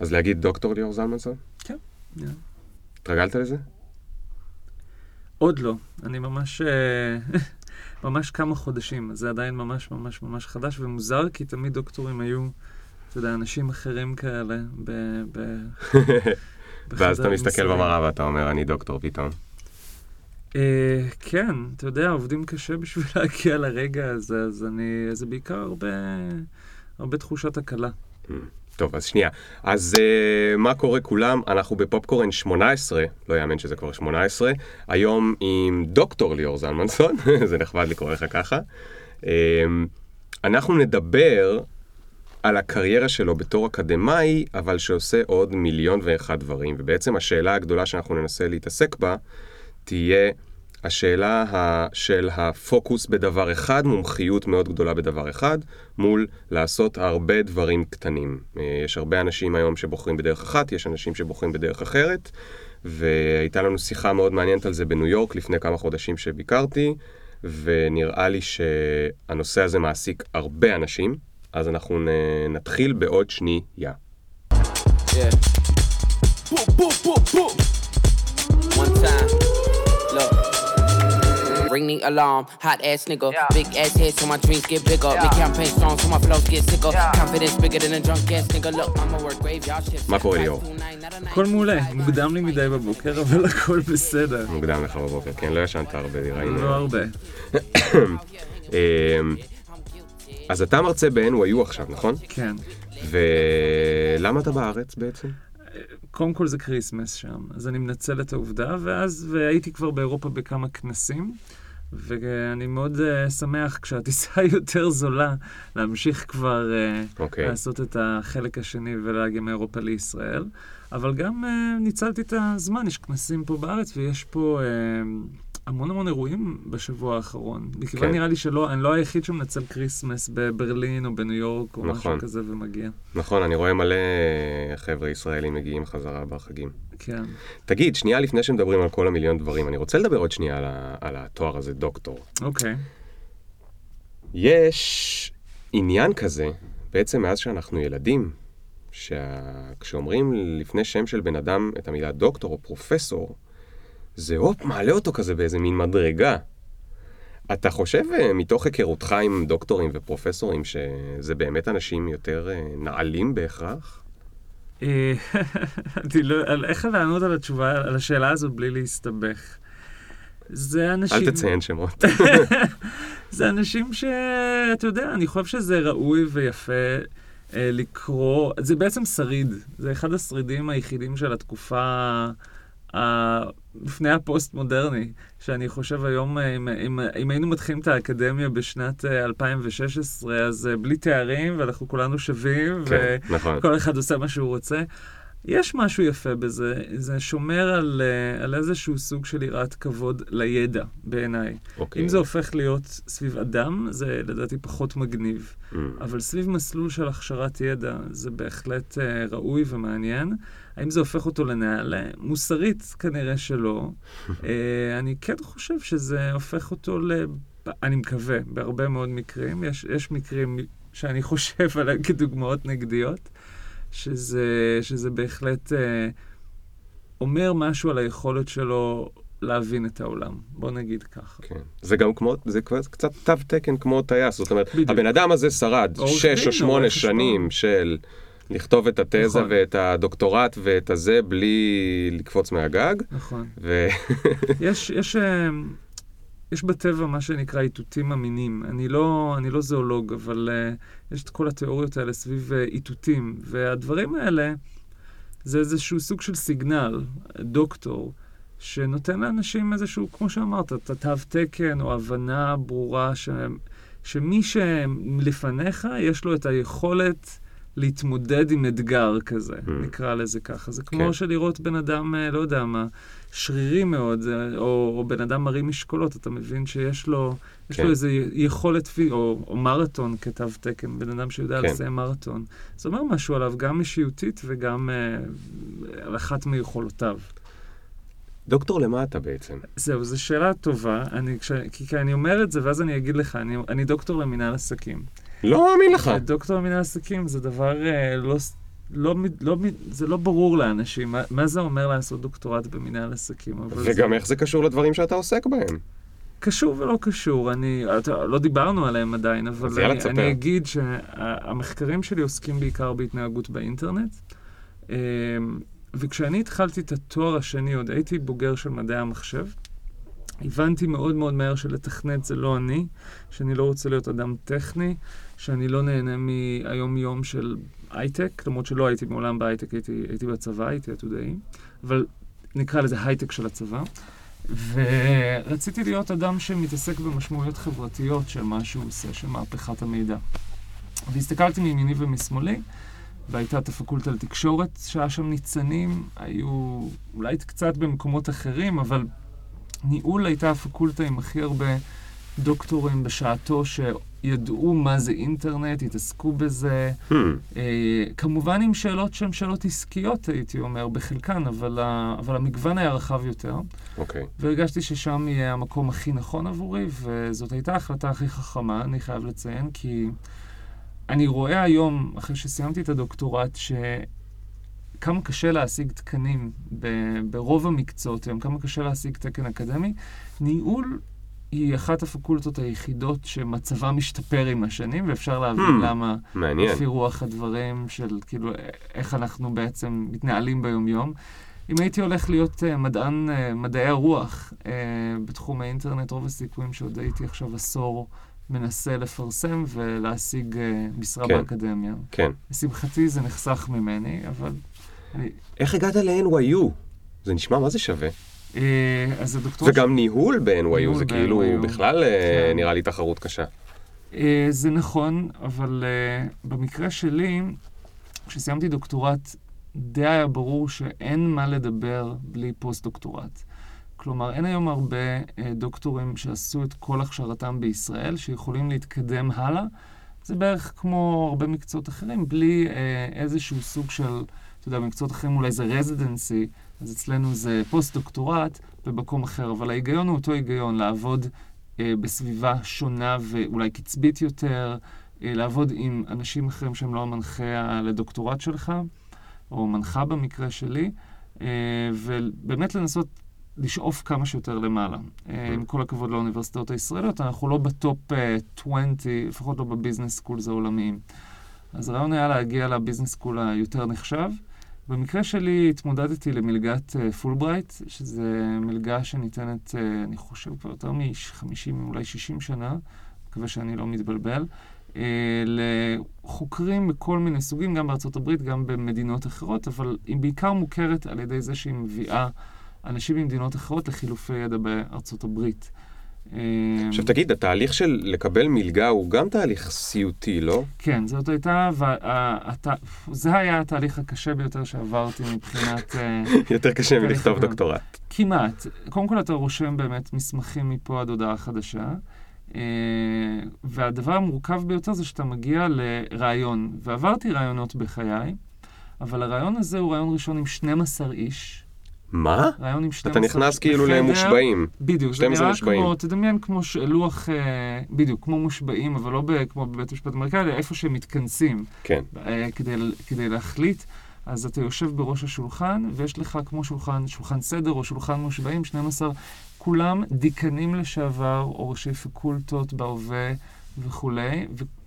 אז להגיד דוקטור ליאור זלמנסון? כן. התרגלת לזה? עוד לא. אני ממש... אה, ממש כמה חודשים, אז זה עדיין ממש ממש ממש חדש ומוזר, כי תמיד דוקטורים היו, אתה יודע, אנשים אחרים כאלה ב... ב... ואז אתה מסתכל במראה ואתה אומר, אני דוקטור פתאום. אה, כן, אתה יודע, עובדים קשה בשביל להגיע לרגע הזה, אז אני, זה בעיקר הרבה, הרבה תחושת הקלה. טוב, אז שנייה. אז uh, מה קורה כולם? אנחנו בפופקורן 18, לא יאמן שזה כבר 18, היום עם דוקטור ליאור זלמנסון, זה נחמד לקרוא לך ככה. Uh, אנחנו נדבר על הקריירה שלו בתור אקדמאי, אבל שעושה עוד מיליון ואחד דברים, ובעצם השאלה הגדולה שאנחנו ננסה להתעסק בה, תהיה השאלה של הפוקוס בדבר אחד, מומחיות מאוד גדולה בדבר אחד, מול לעשות הרבה דברים קטנים. אה, יש הרבה אנשים היום שבוחרים בדרך אחת, יש אנשים שבוחרים בדרך אחרת, והייתה לנו שיחה מאוד מעניינת על זה בניו יורק לפני כמה חודשים שביקרתי, ונראה לי שהנושא הזה מעסיק הרבה אנשים, אז אנחנו נתחיל בעוד שנייה. Yeah. Boom, boom, boom, boom. One time. Ring the alarm. Hot ass nigga, yeah. big ass head so my dreams get bigger. Yeah. Make campaign strong so my flows get sicker. Yeah. Confidence bigger than a drunk ass nigga. Look, I'ma work graveyard shift. מה קורה ליאור? הכל מעולה, מוקדם לי מדי בבוקר, אבל הכל בסדר. מוקדם לך בבוקר, כן, לא ישנת הרבה, ראינו. לא הרבה. אז אתה מרצה ב-NYU עכשיו, נכון? כן. ולמה אתה בארץ בעצם? קודם כל זה כריסמס שם, אז אני מנצל את העובדה, ואז, והייתי כבר באירופה בכמה כנסים, ואני מאוד uh, שמח כשהטיסה יותר זולה, להמשיך כבר uh, אה, okay. אוקיי. לעשות את החלק השני ולהגיע מאירופה לישראל. אבל גם uh, ניצלתי את הזמן, יש כנסים פה בארץ ויש פה... Uh, המון המון אירועים בשבוע האחרון. מכיוון כן. נראה לי שלא, אני לא היחיד שמנצל כריסמס בברלין או בניו יורק או נכון. משהו כזה ומגיע. נכון, אני רואה מלא חבר'ה ישראלים מגיעים חזרה בחגים. כן. תגיד, שנייה לפני שמדברים על כל המיליון דברים, אני רוצה לדבר עוד שנייה על, ה, על התואר הזה, דוקטור. אוקיי. יש עניין כזה, בעצם מאז שאנחנו ילדים, שכשאומרים לפני שם של בן אדם את המילה דוקטור או פרופסור, זה הופ, מעלה אותו כזה באיזה מין מדרגה. אתה חושב, אה, מתוך היכרותך עם דוקטורים ופרופסורים, שזה באמת אנשים יותר אה, נעלים בהכרח? אה, לא, איך לענות על התשובה, על השאלה הזו בלי להסתבך? זה אנשים... אל תציין שמות. זה אנשים שאתה יודע, אני חושב שזה ראוי ויפה לקרוא, זה בעצם שריד, זה אחד השרידים היחידים של התקופה לפני הפוסט-מודרני, שאני חושב היום, אה, אם, אם, אם היינו מתחילים את האקדמיה בשנת 2016, אה, אז אה, בלי תארים, ואנחנו כולנו שווים, כן, נכון. וכל אחד עושה מה שהוא רוצה. יש משהו יפה בזה, זה שומר על, על איזשהו סוג של יראת כבוד לידע, בעיניי. אוקיי. אם זה הופך להיות סביב אדם, זה לדעתי פחות מגניב. Mm. אבל סביב מסלול של הכשרת ידע, זה בהחלט uh, ראוי ומעניין. האם זה הופך אותו לנעלה? מוסרית כנראה שלא. uh, אני כן חושב שזה הופך אותו ל... אני מקווה, בהרבה מאוד מקרים. יש, יש מקרים שאני חושב עליהם כדוגמאות נגדיות, שזה, שזה בהחלט uh, אומר משהו על היכולת שלו להבין את העולם, בוא נגיד ככה. כן. זה גם כמו, זה קצת תו תקן כמו טייס, זאת אומרת, בדיוק. הבן אדם הזה שרד שש או שמונה שנים של לכתוב את התזה נכון. ואת הדוקטורט ואת הזה בלי לקפוץ מהגג. נכון. ו... יש, יש, אה, יש בטבע מה שנקרא איתותים אמינים. אני לא, אני לא זואולוג, אבל uh, יש את כל התיאוריות האלה סביב uh, איתותים, והדברים האלה זה איזשהו סוג של סיגנל, דוקטור. שנותן לאנשים איזשהו, כמו שאמרת, את התו תקן או הבנה ברורה ש... שמי שלפניך יש לו את היכולת להתמודד עם אתגר כזה, mm. נקרא לזה ככה. זה כמו כן. שלראות בן אדם, אה, לא יודע מה, שרירי מאוד, או, או בן אדם מרים משקולות, אתה מבין שיש לו, כן. יש לו איזו יכולת, או, או מרתון כתו תקן, בן אדם שיודע כן. לסיים מרתון. זה אומר משהו עליו, גם אישיותית וגם אה, על אחת מיכולותיו. דוקטור למה אתה בעצם? זהו, זו שאלה טובה, אני, כש, כי, כי אני אומר את זה ואז אני אגיד לך, אני, אני דוקטור למינהל עסקים. לא מאמין לך. דוקטור למינהל עסקים זה דבר אה, לא, לא, לא, זה לא ברור לאנשים מה, מה זה אומר לעשות דוקטורט במנהל עסקים. אבל זה וגם איך זה קשור לדברים שאתה עוסק בהם. קשור ולא קשור, אני, לא דיברנו עליהם עדיין, אבל אני. אני אגיד שהמחקרים שלי עוסקים בעיקר בהתנהגות באינטרנט. אמ, וכשאני התחלתי את התואר השני, עוד הייתי בוגר של מדעי המחשב. הבנתי מאוד מאוד מהר שלתכנת זה לא אני, שאני לא רוצה להיות אדם טכני, שאני לא נהנה מהיום-יום של הייטק, למרות שלא הייתי מעולם בהייטק, הייתי, הייתי בצבא, הייתי עתודאי, אבל נקרא לזה הייטק של הצבא. ורציתי להיות אדם שמתעסק במשמעויות חברתיות של מה שהוא עושה, של מהפכת המידע. והסתכלתי מימיני ומשמאלי, והייתה את הפקולטה לתקשורת שהיה שם ניצנים, היו אולי קצת במקומות אחרים, אבל ניהול הייתה הפקולטה עם הכי הרבה דוקטורים בשעתו שידעו מה זה אינטרנט, התעסקו בזה. Hmm, אה, כמובן עם שאלות שהן שאלות עסקיות, הייתי אומר, בחלקן, אבל, ה, אבל המגוון היה רחב יותר. אוקיי. והרגשתי ששם יהיה המקום הכי נכון עבורי, וזאת הייתה ההחלטה הכי חכמה, אני חייב לציין, כי אני רואה היום, אחרי שסיימתי את הדוקטורט, שכמה קשה להשיג תקנים ברוב המקצועות היום, כמה קשה להשיג תקן אקדמי. ניהול היא אחת הפקולטות היחידות שמצבה משתפר עם השנים, ואפשר להבין Hmm, למה מעניין. לפי רוח הדברים של כאילו איך אנחנו בעצם מתנהלים ביומיום. אם הייתי הולך להיות uh, מדען uh, מדעי הרוח uh, בתחום האינטרנט, רוב הסיכויים שעוד הייתי עכשיו עשור מנסה לפרסם ולהשיג uh, משרה כן. באקדמיה. כן. לשמחתי זה נחסך ממני, אבל... איך הגעת ל-NYU? זה נשמע מה זה שווה. uh, אז הדוקטורט... וגם ניהול ב-NYU, זה כאילו. בכלל אה, כן. נראה לי תחרות קשה. Uh, זה נכון, אבל במקרה שלי, כשסיימתי דוקטורט, די היה ברור שאין מה לדבר בלי פוסט-דוקטורט. כלומר, אין היום הרבה דוקטורים שעשו את כל הכשרתם בישראל, שיכולים להתקדם הלאה. זה בערך כמו הרבה מקצועות אחרים, בלי איזשהו סוג של, אתה יודע, במקצועות אחרים אולי זה רזידנסי, אז אצלנו זה פוסט-דוקטורט במקום אחר, אבל ההיגיון הוא אותו היגיון, לעבוד אה, בסביבה שונה ואולי קצבית יותר, אה, לעבוד עם אנשים אחרים שהם לא המנחה לדוקטורט שלך, או מנחה במקרה שלי, אה, ובאמת לנסות לשאוף כמה שיותר למעלה. אה, עם כל הכבוד לאוניברסיטאות הישראליות, אנחנו לא ב top אה, 20, לפחות לא ב business schools העולמיים. אז הרעיון היה להגיע ל business school היותר נחשב. במקרה שלי התמודדתי למלגת פולברייט, שזה מלגה שניתנת, אה, אני חושב, כבר יותר מ-50, אולי 60 שנה, מקווה שאני לא מתבלבל, אה, לחוקרים מכל מיני סוגים, גם בארצות הברית, גם במדינות אחרות, אבל היא בעיקר מוכרת על ידי זה שהיא מביאה אנשים ממדינות אחרות לחילופי ידע בארצות הברית. אה, עכשיו תגיד, התהליך של לקבל מלגה הוא גם תהליך סיוטי, לא? כן, זאת הייתה. זה היה התהליך הקשה ביותר שעברתי מבחינת... אה, יותר קשה מלכתוב. דוקטורט. כמעט. קודם כל אתה רושם באמת מסמכים מפה עד הודעה חדשה, אה, והדבר המורכב ביותר זה שאתה מגיע לראיון, ועברתי ראיונות בחיי, אבל הרעיון הזה הוא ראיון ראשון עם 12 איש. מה? ראיון עם 12 אתה נכנס כאילו בחדר. למושבעים. בדיוק, זה 12 נראה מושבעים. כמו, תדמיין כמו לוח, אה, בדיוק, כמו מושבעים, אבל לא ב- כמו בבית משפט אמריקאי, אלא איפה שהם מתכנסים כן. אה, כדי, כדי להחליט. אז אתה יושב בראש השולחן, ויש לך כמו שולחן, שולחן סדר או שולחן מושבעים, 12, כולם דיקנים לשעבר, או ראשי פקולטות בהווה וכולי,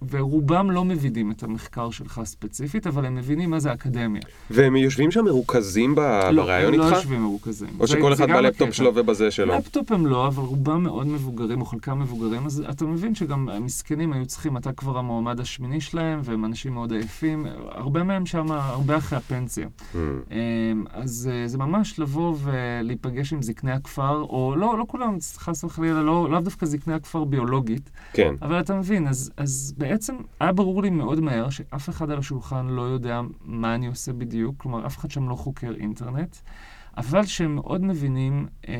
ורובם לא מבינים את המחקר שלך ספציפית, אבל הם מבינים מה זה אקדמיה. והם יושבים שם מרוכזים ב- לא, הם איתך? לא יושבים מרוכזים. או זה- שכל זה אחד בלפטופ. שלו ובזה שלו? לפטופ הם לא, אבל רובם מאוד מבוגרים, או חלקם מבוגרים, אז אתה מבין שגם המסכנים היו צריכים, אתה כבר המועמד השמיני שלהם, והם אנשים מאוד עייפים, הרבה מהם שם, הרבה אחרי הפנסיה. אמ, אז אה, זה ממש לבוא ולהיפגש עם זקני הכפר, או לא, לא כולם, חס וחלילה, לא, לאו דווקא זקני הכפר ביולוגית, כן. אבל אתה מבין, אז, אז בעצם היה ברור לי מאוד מהר שאף אחד על השולחן לא יודע מה אני עושה בדיוק, כלומר, אף אחד שם לא חוקר אינטרנט, אבל שהם מאוד מבינים אה,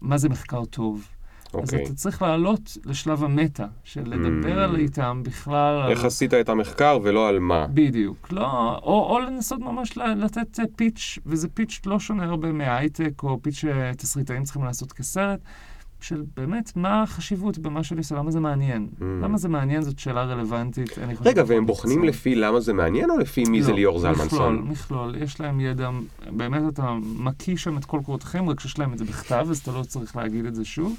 מה זה מחקר טוב. אז אוקיי. אתה צריך לעלות לשלב המטה, של לדבר Mm. על איתם בכלל. על- איך עשית את המחקר ולא על מה? בדיוק, לא, או, או לנסות ממש לתת אה, פיץ', וזה פיץ' לא שונה הרבה מההייטק, או פיץ' שתסריטאים צריכים לעשות כסרט. של באמת, מה החשיבות במה שאני עושה, למה זה מעניין? Mm. למה זה מעניין זאת שאלה רלוונטית, אני חושב. רגע, והם בוחנים מקצוע. לפי למה זה מעניין, או לפי מי זה לא, ליאור מכלול, זלמנסון? מכלול, יש להם ידע, באמת אתה מקיא שם את כל קורותיכם, רק שיש להם את זה בכתב, אז אתה לא צריך להגיד את זה שוב.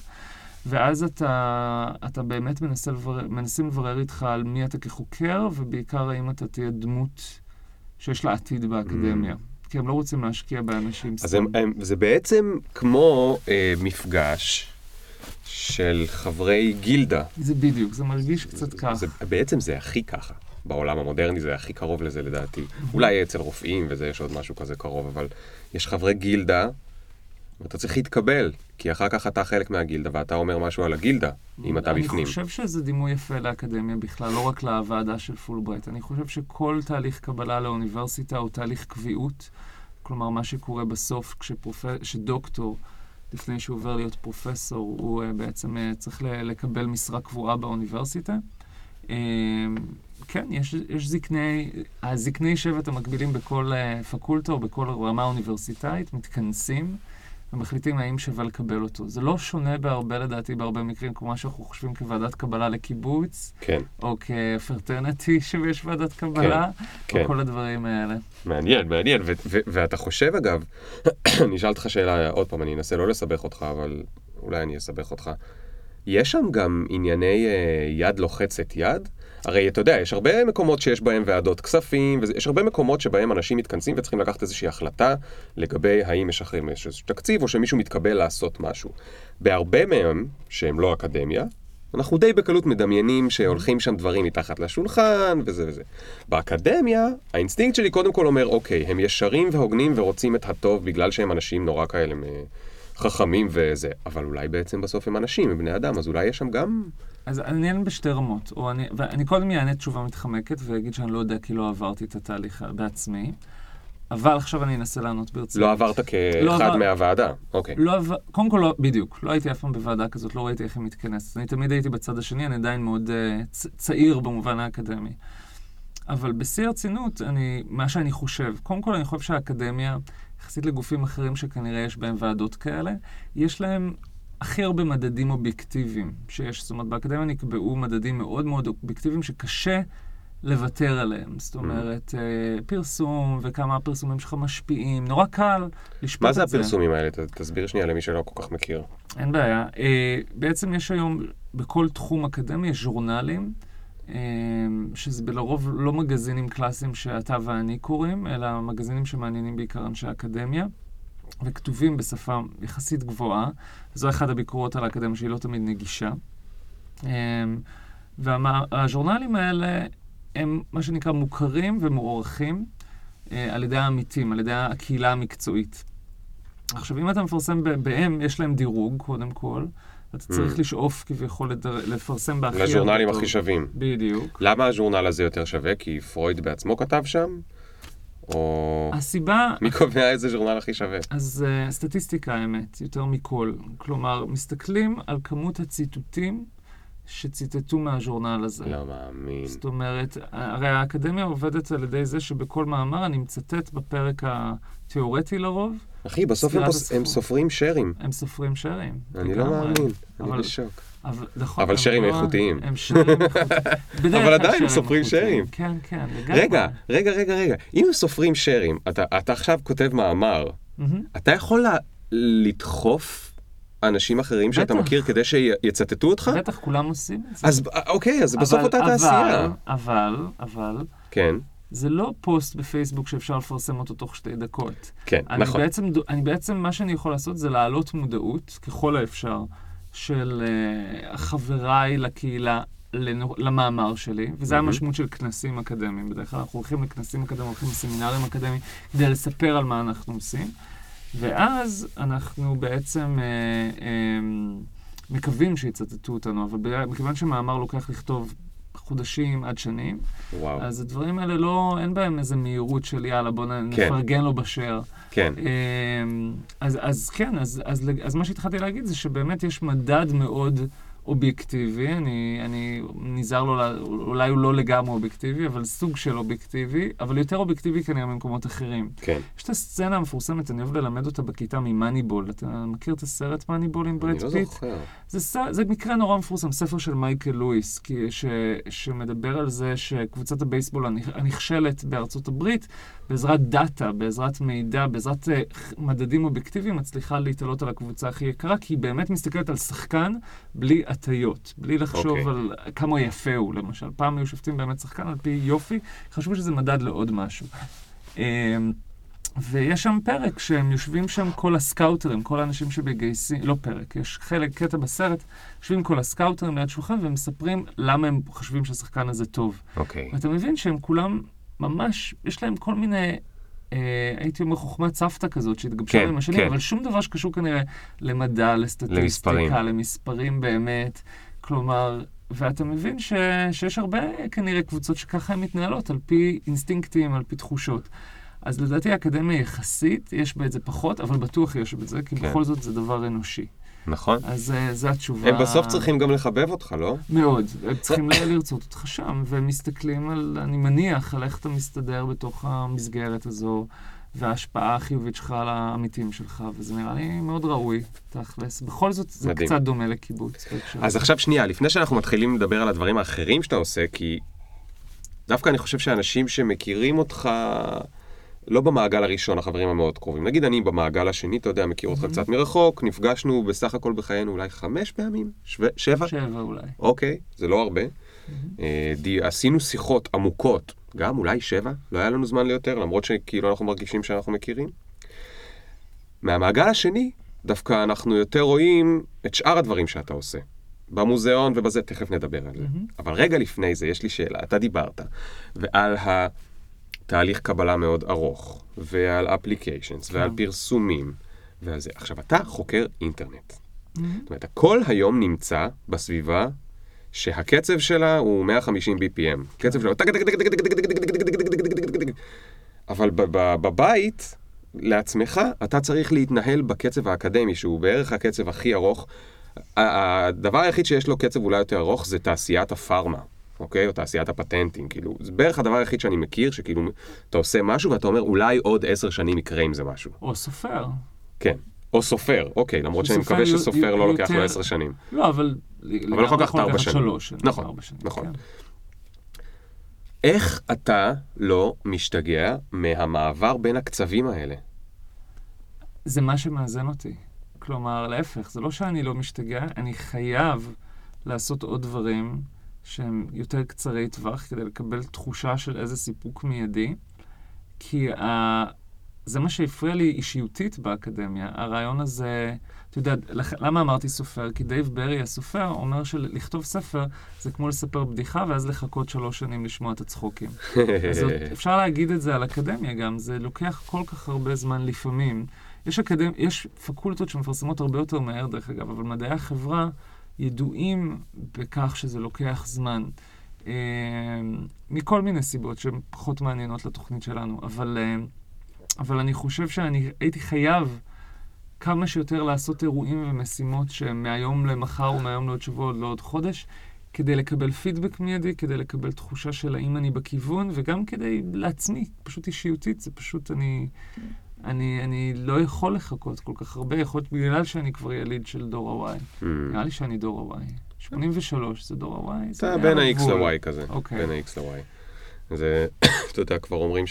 ואז אתה, אתה באמת מנסה לברר, מנסים לברר איתך על מי אתה כחוקר, ובעיקר האם אתה תהיה דמות שיש לה עתיד באקדמיה. כי הם לא רוצים להשקיע באנשים אז סתם. הם, הם, זה בעצם כמו אה, מפגש של חברי גילדה. זה בדיוק, זה מרגיש קצת כך. זה, בעצם זה הכי ככה. בעולם המודרני זה הכי קרוב לזה לדעתי. אולי אצל רופאים וזה יש עוד משהו כזה קרוב, אבל יש חברי גילדה, ואתה צריך להתקבל, כי אחר כך אתה חלק מהגילדה ואתה אומר משהו על הגילדה, אם אתה בפנים. אני חושב שזה דימוי יפה לאקדמיה בכלל, לא רק לוועדה של פולברייט. אני חושב שכל תהליך קבלה לאוניברסיטה הוא תהליך קבלה. כלומר, מה שקורה בסוף כשפרופ... לפני שהוא עובר להיות פרופסור, הוא uh, בעצם uh, צריך לקבל משרה קבועה באוניברסיטה. Uh, כן, יש, יש זקני, הזקני שבט המקבילים בכל uh, פקולטה או בכל רמה אוניברסיטאית מתכנסים ומחליטים האם שווה לקבל אותו. זה לא שונה בהרבה, לדעתי, בהרבה מקרים, כמו מה שאנחנו חושבים כוועדת קבלה לקיבוץ, כן, או כפרטרנטי שיש ועדת קבלה, כן. או כל הדברים האלה. מעניין, מעניין. ו- ו- ואתה חושב, אגב, אני אשאל אותך שאלה, עוד פעם, אני אנסה לא לסבך אותך, אבל אולי אני אסבך אותך. יש שם גם ענייני אה, יד לוחצת יד? הרי אתה יודע, יש הרבה מקומות שיש בהם ועדות כספים, ויש הרבה מקומות שבהם אנשים מתכנסים וצריכים לקחת איזושהי החלטה לגבי האם משחררים איזשהו תקציב או שמישהו מתקבל לעשות משהו. בהרבה מהם, שהם לא אקדמיה, אנחנו די בקלות מדמיינים שהולכים שם דברים מתחת לשולחן וזה וזה. באקדמיה, האינסטינקט שלי קודם כל אומר, אוקיי, הם ישרים והוגנים ורוצים את הטוב בגלל שהם אנשים נורא כאלה מ- חכמים וזה, אבל אולי בעצם בסוף הם אנשים, הם בני אדם, אז אולי יש שם גם... אז אני אענה בשתי רמות, או אני, ואני קודם אענה תשובה מתחמקת ואגיד שאני לא יודע כי לא עברתי את התהליך בעצמי, אבל עכשיו אני אנסה לענות ברצינות. לא עברת כאחד לא עבר- מהוועדה, אוקיי. לא עבר, קודם כל, לא, בדיוק, לא הייתי אף פעם בוועדה כזאת, לא ראיתי איך היא מתכנסת. אני תמיד הייתי בצד השני, אני עדיין מאוד uh, צ- צעיר במובן האקדמי. אבל בשיא הרצינות, אני, מה שאני חושב, קודם כל אני חושב שהאקדמיה, יחסית לגופים אחרים שכנראה יש בהם ועדות כאלה, יש להם הכי הרבה מדדים אובייקטיביים שיש. זאת אומרת, באקדמיה נקבעו מדדים מאוד מאוד אובייקטיביים שקשה לוותר עליהם. זאת אומרת, אה, פרסום וכמה הפרסומים שלך משפיעים, נורא קל לשפוט מה את זה. זה הפרסומים האלה? תסביר שנייה למי שלא כל כך מכיר. אין בעיה. אה, בעצם יש היום, בכל תחום אקדמי יש ז'ורנלים, אה, שזה לרוב לא מגזינים קלאסיים שאתה ואני קוראים, אלא מגזינים שמעניינים בעיקר אנשי אקדמיה, וכתובים בשפה יחסית גבוהה. זו אחת הביקורות על האקדמיה שהיא לא תמיד נגישה. והז'ורנלים האלה הם מה שנקרא מוכרים ומוערכים אה, על ידי העמיתים, על ידי הקהילה המקצועית. עכשיו, אם אתה מפרסם בהם, יש להם דירוג, קודם כל. אתה צריך לשאוף כביכול לדר- לפרסם בהכי... לז'ורנלים. הכי שווים. בדיוק. למה הז'ורנל הזה יותר שווה? כי פרויד בעצמו כתב שם? או... הסיבה... מי קובע איזה ז'ורנל הכי שווה? אז uh, סטטיסטיקה, האמת, יותר מכל. כלומר, מסתכלים על כמות הציטוטים שציטטו מהז'ורנל הזה. לא מאמין. זאת אומרת, הרי האקדמיה עובדת על ידי זה שבכל מאמר אני מצטט בפרק התיאורטי לרוב, אחי, בסוף הם הם. סופרים שרים. הם סופרים שרים. אני לא. מאמין, אני אבל- בשוק. אבל, נכון, אבל שרים לא- איכותיים. הם שרים איכותיים. אבל עדיין הם סופרים. שרים. כן, כן, לגמרי. רגע, רגע, רגע, רגע. אם הם סופרים שרים, אתה אתה עכשיו כותב מאמר. אתה יכול לדחוף אנשים אחרים שאתה. מכיר כדי שיצטטו אותך? בטח כולם עושים את זה. אז אוקיי, אז בסוף אותה תעשייה. אבל, אבל, כן, זה לא פוסט בפייסבוק שאפשר לפרסם אותו תוך שתי דקות. כן, אני נכון. בעצם, אני בעצם, מה שאני יכול לעשות זה להעלות מודעות, ככל האפשר, של uh, חבריי לקהילה לנו, למאמר שלי, וזה מהמם. המשמעות של כנסים אקדמיים. בדרך כלל אנחנו הולכים לכנסים אקדמיים, הולכים לסמינרים אקדמיים, כדי לספר על מה אנחנו עושים. ואז אנחנו בעצם אה, אה, מקווים שיצטטו אותנו, אבל מכיוון שמאמר לוקח לכתוב חודשים עד שנים, וואו, אז הדברים האלה לא, אין בהם איזה מהירות של יאללה, בוא כן. נפרגן לו בשאר. כן. אמ, אז, אז כן, אז, אז, אז מה שהתחלתי להגיד זה שבאמת יש מדד מאוד אובייקטיבי, אני, אני נזהר לו, לה- אולי הוא לא לגמרי אובייקטיבי, אבל סוג של אובייקטיבי, אבל יותר אובייקטיבי כנראה ממקומות אחרים. כן. יש את הסצנה המפורסמת, אני אוהב ללמד אותה בכיתה מ Moneyball. אתה מכיר את הסרט Moneyball עם בראד אני לא פיט? זוכר. זה. זה מקרה נורא מפורסם, ספר של מייקל לואיס, כי... ש... שמדבר על זה שקבוצת הבייסבול הנכ- הנכשלת בארצות הברית, בעזרת data, בעזרת מידע, בעזרת uh, מדדים אובייקטיביים, מצליחה להתעלות על הקבוצה הכי יקרה, כי היא באמת מסתכלת על שחקן בלי הטיות, בלי לחשוב אוקיי. על כמה יפה הוא, למשל. פעם היו שופטים באמת שחקן על פי יופי, חשבו שזה מדד לעוד משהו. אמ, ויש שם פרק שהם יושבים שם כל הסקאוטרים, כל האנשים שמגייסים, לא פרק, יש חלק, קטע בסרט, יושבים כל הסקאוטרים ליד שולחן ומספרים למה הם חושבים שהשחקן הזה טוב. אוקיי. ואתה מבין שהם כולם ממש, יש להם כל מיני, אה, הייתי אומר חוכמת סבתא כזאת שהתגבשה כן, עם השנים, כן. אבל שום דבר שקשור כנראה למדע, לסטטיסטיקה, למספרים. למספרים באמת. כלומר, ואתה מבין ש, שיש הרבה כנראה קבוצות שככה הן מתנהלות, על פי אינסטינקטים, על פי תחושות. אז לדעתי האקדמיה יחסית, יש בה את זה פחות, אבל בטוח יש בזה, כי כן. בכל זאת זה דבר אנושי. נכון. אז אה, זו התשובה. הם בסוף צריכים גם לחבב אותך, לא? מאוד. הם צריכים לרצות אותך שם, והם מסתכלים על, אני מניח, על איך אתה מסתדר בתוך המסגרת הזו, וההשפעה החיובית שלך על העמיתים שלך, וזה נראה לי מאוד ראוי, תכלס. בכל זאת, זה מדהים. קצת דומה לקיבוץ. אז הזה. עכשיו שנייה, לפני שאנחנו מתחילים לדבר על הדברים האחרים שאתה עושה, כי דווקא אני חושב שאנשים שמכירים אותך, לא במעגל הראשון, החברים המאוד קרובים. נגיד אני במעגל השני, אתה יודע, מכיר אותך קצת מרחוק, נפגשנו בסך הכל בחיינו אולי חמש פעמים? שו- שבע? שבע אולי. אוקיי, זה לא הרבה. אה, די, עשינו שיחות עמוקות, גם אולי שבע, לא היה לנו זמן ליותר, למרות שכאילו אנחנו מרגישים שאנחנו מכירים. מהמעגל השני, דווקא אנחנו יותר רואים את שאר הדברים שאתה עושה. במוזיאון ובזה, תכף נדבר על זה. מהמם. אבל רגע לפני זה, יש לי שאלה. אתה דיברת, ועל התהליך קבלה מאוד ארוך, ועל אפליקיישנס, ועל כן. פרסומים, ועל זה. עכשיו, אתה חוקר אינטרנט. מהמם. זאת אומרת, הכל היום נמצא בסביבה שהקצב שלה הוא 150 BPM. קצב שלה... אבל בבית, לעצמך, אתה צריך להתנהל בקצב האקדמי, שהוא בערך הקצב הכי ארוך. הדבר היחיד שיש לו קצב אולי יותר ארוך זה תעשיית הפארמה, אוקיי? או תעשיית הפטנטים, כאילו, זה בערך הדבר היחיד שאני מכיר, שכאילו, אתה עושה משהו ואתה אומר, אולי עוד עשר שנים יקרה עם זה משהו. או סופר. כן. או סופר, אוקיי, למרות שאני מקווה שסופר לא לוקח לו עשר שנים. לא, אבל... אבל ארבע שנים. שלוש שנים. נכון, ארבע שנים, נכון. כן. איך אתה לא משתגע מהמעבר בין הקצבים האלה? זה מה שמאזן אותי. כלומר, להפך, זה לא שאני לא משתגע, אני חייב לעשות עוד דברים שהם יותר קצרי טווח כדי לקבל תחושה של איזה סיפוק מיידי, כי ה... זה מה שהפריע לי אישיותית באקדמיה, הרעיון הזה, אתה יודע, לכ- למה אמרתי סופר? כי דייב ברי הסופר אומר שלכתוב ספר זה כמו לספר בדיחה ואז לחכות שלוש שנים לשמוע את הצחוקים. אז זאת, אפשר להגיד את זה על אקדמיה גם, זה לוקח כל כך הרבה זמן לפעמים. יש, אקדמ... יש פקולטות שמפרסמות הרבה יותר מהר, דרך אגב, אבל מדעי החברה ידועים בכך שזה לוקח זמן. אה, מכל מיני סיבות שהן פחות מעניינות לתוכנית שלנו, אבל, אה, אבל אני חושב שאני הייתי חייב כמה שיותר לעשות אירועים ומשימות שהם מהיום למחר ומהיום לעוד שבוע או לעוד חודש, כדי לקבל פידבק מיידי, כדי לקבל תחושה של האם אני בכיוון, וגם כדי לעצמי, פשוט אישיותית, זה פשוט אני... אני, אני לא יכול לחכות כל כך הרבה, יכול להיות בגלל שאני כבר יליד של דור ה-Y. Hmm. נראה לי שאני דור ה-Y. 83 זה דור ה-Y? אתה היה בין ה-X. ל-Y כזה. אוקיי. בין ה-X ל-Y. זה, אתה יודע, כבר אומרים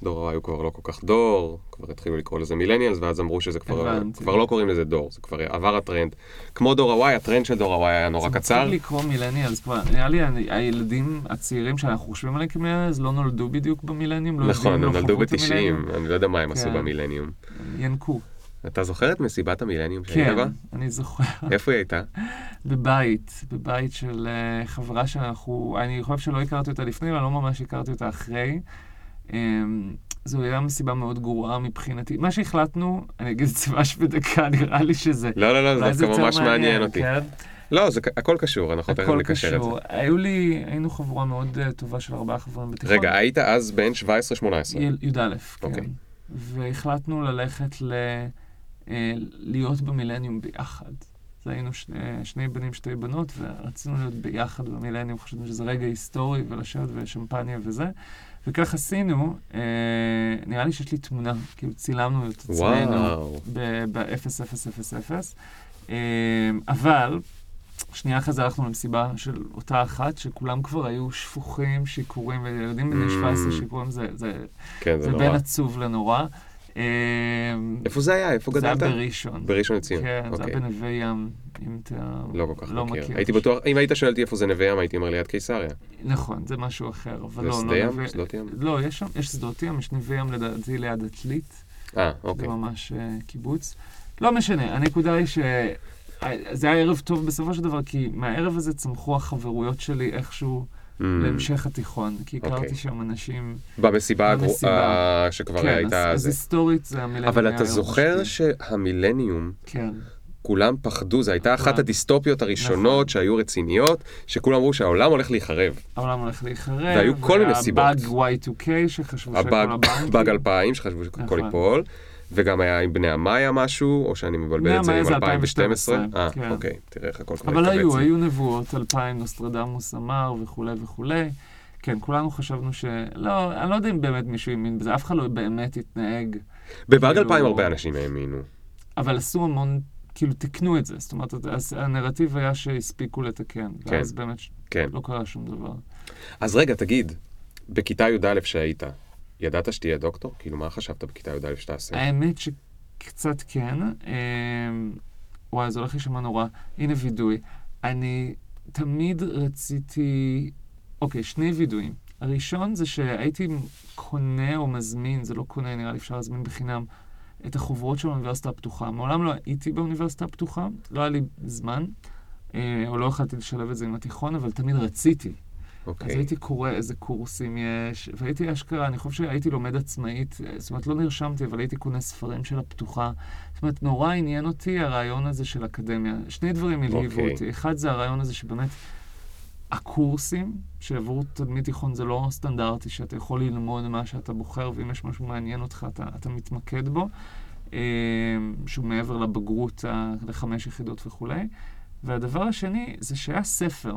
שדור ה-Y הוא כבר לא כל כך דור, כבר התחילו לקרוא לזה מילניאלס, ואז אמרו שזה כבר. כבר לא קוראים לזה דור, זה כבר עבר הטרנד. כמו דור ה-Y, הטרנד של דור ה-Y היה נורא זה קצר. מצחיק לקרוא מילניאלס כבר, נראה לי הילדים הצעירים שאנחנו חושבים עליהם כמילניאלס לא נולדו בדיוק במילניום, לא נכון, הם נולדו חוו את המילניום. ב-90, אני לא יודע מה הם עשו כן. במילניום. ינקו. אתה זוכר את מסיבת המילניום שהיית כן, בה? אני זוכר. איפה היא הייתה? בבית, בבית של אה, חברה שאנחנו, אני חושב שלא הכרתי אותה לפני, אבל לא ממש הכרתי אותה אחרי. אמ, זו הייתה מסיבה מאוד גרועה מבחינתי. מה שהחלטנו, אני אגיד את זה ממש בדקה, נראה לי שזה... לא, לא, לא, זה דווקא ממש מעניין אותי. כן? לא, זה הכל קשור, אנחנו תכף הכל נקשר את זה. קשור. היו לי, היינו חבורה מאוד אה, טובה של ארבעה חברים בתיכון. רגע, היית אז בן 17-18. י- י"א, כן. אוקיי. והחלטנו ללכת ל... אה, להיות במילניום ביחד. אז היינו שני, שני בנים, שתי בנות, ורצינו להיות ביחד במילניום, חשבנו שזה רגע היסטורי, ולשבת ושמפניה וזה. וכך עשינו, אה, נראה לי שיש לי תמונה, כאילו צילמנו את עצמנו ב-0000, אה, אבל שנייה אחרי זה הלכנו למסיבה של אותה אחת, שכולם כבר היו שפוכים, שיכורים, וילדים בני 17 mm. שיכורים, זה, זה, כן, זה, זה בין עצוב לנורא. אה, איפה זה היה? איפה גדלת? זה היה בראשון. בראשון לציון. כן, okay. זה היה אוקיי. בנווה ים, אם אתה לא כל כך לא מכיר. מכיר. הייתי בטוח, אם היית שואל אותי איפה זה נווה ים, הייתי אומר ליד קיסריה. נכון, זה משהו אחר, אבל לא, לא, ים? נווה... שדות ים? לא, יש שם, יש שדות ים, יש נווה ים לדעתי ליד עתלית. אה, אוקיי. זה ממש uh, קיבוץ. לא משנה, הנקודה היא ש... זה היה ערב טוב בסופו של דבר, כי מהערב הזה צמחו החברויות שלי איכשהו mm. להמשך התיכון, כי הכרתי okay. אוקיי. שם אנשים... במסיבה הגרועה שכבר כן, הייתה... כן, אז, אז היסטורית זה המילניום. אבל אתה זוכר שהמילניום... כן. כולם פחדו, זו הייתה אחת הדיסטופיות הראשונות נכון. שהיו רציניות, שכולם אמרו שהעולם הולך להיחרב. העולם הולך להיחרב. והיו כל מיני סיבות. והבאג Y2K שחשבו שהכל הבנקים. הבאג 2000 שחשבו שהכל נכון. ייפול. וגם היה עם בני המאיה משהו, או שאני מבלבל את זה עם 2012? אה, כן. אוקיי, תראה איך הכל כבר אבל היו, היו נבואות, 2000, נוסטרדמוס אמר וכולי וכולי. כן, כולנו חשבנו ש... לא, אני לא יודע אם באמת מישהו האמין בזה, אף אחד לא באמת התנהג. בבאג 2000 כאילו- הרבה אנשים האמינו. אבל עשו המון, כאילו תיקנו את זה, זאת אומרת, הנרטיב היה שהספיקו לתקן, כן, ואז באמת כן. לא קרה שום דבר. אז רגע, תגיד, בכיתה י"א שהיית, ידעת שתהיה דוקטור? כאילו, מה חשבת בכיתה י"א שתעשה? האמת שקצת כן. אמ, וואי, זה הולך להישמע נורא. הנה וידוי. אני תמיד רציתי... אוקיי, שני וידויים. הראשון זה שהייתי קונה או מזמין, זה לא קונה, נראה לי אפשר להזמין בחינם, את החוברות של האוניברסיטה הפתוחה. מעולם לא הייתי באוניברסיטה הפתוחה, לא היה לי זמן, אה, או לא יכולתי לשלב את זה עם התיכון, אבל תמיד רציתי. Okay. אז אוקיי. הייתי קורא איזה קורסים יש, והייתי אשכרה, אני חושב שהייתי לומד עצמאית, זאת אומרת, לא נרשמתי, אבל הייתי קונה ספרים של הפתוחה. זאת אומרת, נורא עניין אותי הרעיון הזה של אקדמיה. שני דברים הלהיבו okay. אוקיי. אותי. אחד זה הרעיון הזה שבאמת הקורסים, שעבור תלמיד תיכון זה לא סטנדרטי, שאתה יכול ללמוד מה שאתה בוחר, ואם יש משהו מעניין אותך, אתה, אתה מתמקד בו, אה, שהוא מעבר לבגרות לחמש יחידות וכולי. והדבר השני זה שהיה ספר.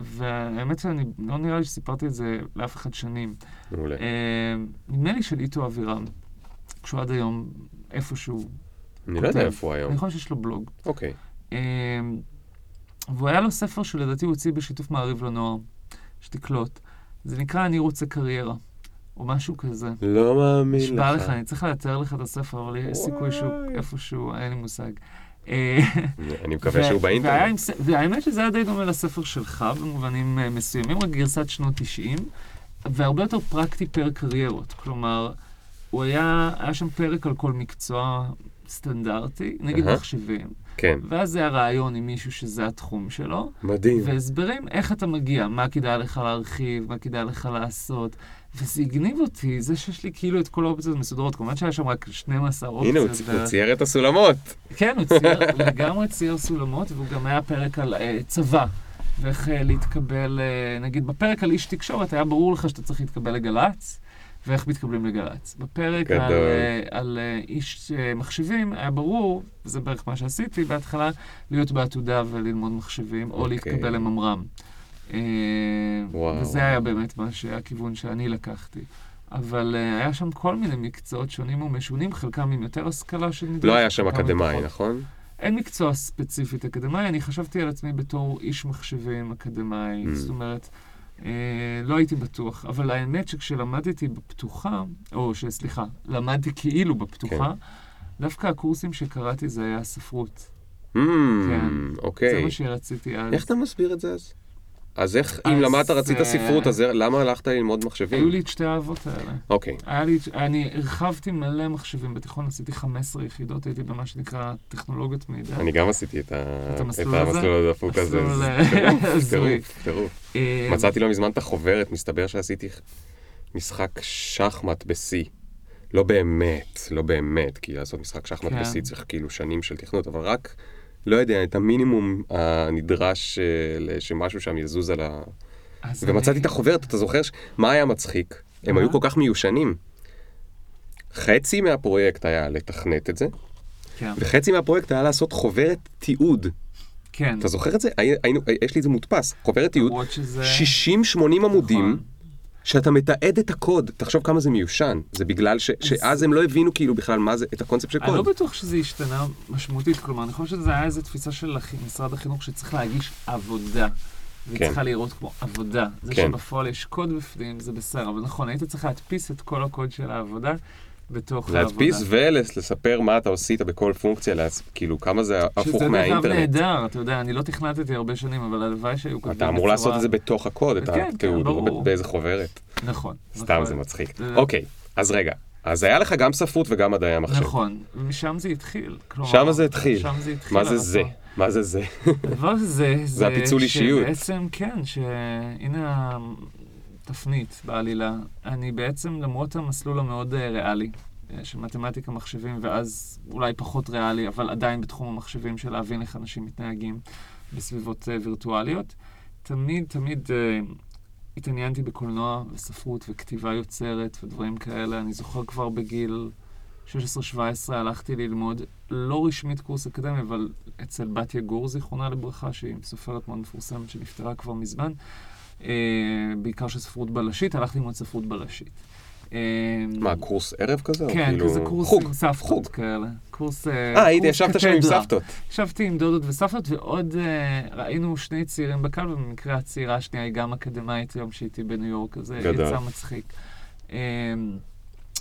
והאמת שאני, לא נראה לי שסיפרתי את זה לאף אחד שנים. מעולה. Uh, נדמה לי של איתו אבירם, כשהוא עד היום איפשהו אני לא יודע איפה הוא היום. אני חושב שיש לו בלוג. אוקיי. Uh, והוא היה לו ספר שלדעתי הוא הוציא בשיתוף מעריב לנוער, שתקלוט. זה נקרא אני רוצה קריירה, או משהו כזה. לא מאמין לך. נשבע לך, אני צריך לאתר לך את הספר, אבל יש סיכוי שהוא איפשהו, אין לי מושג. אה, אני מקווה שהוא באינטרנט. והאמת שזה היה די דומה לספר שלך במובנים אה, מסוימים, רק גרסת שנות 90, והרבה יותר פרקטי פר קריירות. כלומר, הוא היה, היה שם פרק על כל מקצוע סטנדרטי, נגיד מחשבים. כן. ואז זה הרעיון עם מישהו שזה התחום שלו. מדהים. והסברים איך אתה מגיע, מה כדאי לך להרחיב, מה כדאי לך לעשות. וזה הגניב אותי, זה שיש לי כאילו את כל האופציות המסודרות. כמובן שהיה שם רק 12 אופציות. הנה, הוא, ו... צייר את הסולמות. כן, הוא צייר, לגמרי צייר סולמות, והוא גם היה פרק על uh, צבא. ואיך uh, להתקבל, uh, נגיד בפרק על איש תקשורת, היה ברור לך שאתה צריך להתקבל לגל"צ, ואיך מתקבלים לגל"צ. בפרק על, uh, על uh, איש uh, מחשבים, היה ברור, וזה בערך מה שעשיתי בהתחלה, להיות בעתודה וללמוד מחשבים. או אוקיי. להתקבל לממר"ם. אה, וואו. וזה היה באמת מה שהכיוון שאני לקחתי. אבל uh, היה שם כל מיני מקצועות שונים ומשונים, חלקם עם יותר השכלה שנדרשת. לא היה שם אקדמאי, נכון? אין מקצוע ספציפית אקדמאי, אני חשבתי על עצמי בתור איש מחשבים אקדמאי, mm. זאת אומרת, אה, לא הייתי בטוח. אבל האמת שכשלמדתי בפתוחה, או סליחה, למדתי כאילו בפתוחה, כן. דווקא הקורסים שקראתי זה היה ספרות. Mm, כן. אוקיי. זה מה שרציתי אז. איך אתה מסביר את זה אז? אז איך, אם למדת, רצית ספרות, אז למה הלכת ללמוד מחשבים? היו לי את שתי האהבות האלה. אוקיי. היה לי, אני הרחבתי מלא מחשבים בתיכון, עשיתי 15 יחידות, הייתי במה שנקרא טכנולוגיות מידע. אני גם עשיתי את המסלול הדפוק הזה. טירוף, טירוף. אה, מצאתי לא מזמן את החוברת, מסתבר שעשיתי משחק שחמט ב-C. לא באמת, לא באמת, כי לעשות משחק שחמט כן. ב-C צריך כאילו שנים של תכנות, אבל רק... לא יודע, את המינימום הנדרש אה, שמשהו שם יזוז על ה... ומצאתי אני... את החוברת, אתה זוכר ש... מה היה מצחיק? הם היו כל כך מיושנים. חצי מהפרויקט היה לתכנת את זה, כן, וחצי מהפרויקט היה לעשות חוברת תיעוד. כן. אתה זוכר את זה? הי- היינו, יש לי את זה מודפס, חוברת תיעוד, שזה... 60-80 עמודים. נכון. שאתה מתעד את הקוד, תחשוב כמה זה מיושן, זה בגלל ש, שאז הם לא הבינו כאילו בכלל מה זה, את הקונספט של אני לא קוד. בטוח שזה השתנה משמעותית, כלומר, אני חושב שזה היה איזו תפיסה של משרד החינוך שצריך להגיש עבודה. והיא כן. צריכה להיראות כמו עבודה. זה כן. שבפועל יש קוד בפנים, זה בסדר, אבל נכון, היית צריך להדפיס את כל הקוד של העבודה בתוך העבודה. להדפיס ולספר מה אתה עשית בכל פונקציה, להס- כאילו כמה זה הפוך שזה דרך מהאינטרנט. נהדר, אתה יודע, אני לא תכנתתי הרבה שנים, אבל הלוואי שהיו כותבים אתה אמור לעשות את זה בתוך הקוד, כן, כן, התיעוד, לא ברור. באיזה חוברת. נכון. סתם נכון. זה מצחיק. זה- אוקיי, אז רגע, אז היה לך גם ספרות וגם מדעי המחשב. נכון, ומשם זה התחיל. כלומר, שמה זה התחיל. שם זה התחיל. מה זה זה? מה זה זה? הדבר הזה, זה הפיצול אישיות. שבעצם, כן, שהנה התפנית בעלילה. אני בעצם, למרות המסלול המאוד אה, ריאלי, אה, של מתמטיקה מחשבים, ואז אולי פחות ריאלי, אבל עדיין בתחום המחשבים של להבין איך אנשים מתנהגים בסביבות אה, וירטואליות, תמיד, תמיד אה, התעניינתי בקולנוע וספרות וכתיבה יוצרת ודברים כאלה. אני זוכר כבר בגיל 16-17 הלכתי ללמוד, לא רשמית קורס אקדמי, אבל אצל בתיה גור, זיכרונה לברכה, שהיא סופרת מאוד מפורסמת שנפטרה כבר מזמן, בעיקר של ספרות בלשית, הלכתי ללמוד ספרות בלשית. אה, מה, קורס ערב כזה? כן, כאילו- כזה קורס חוג, עם סבתות חוג. כאלה. קורס אה, היית, קורס ישבת שם עם. סבתות. ישבתי עם דודות וסבתות, ועוד אה, ראינו שני צעירים בקהל, ובמקרה הצעירה השנייה היא גם אקדמאית היום שהייתי בניו יורק, אז זה גדול. יצא מצחיק. אה,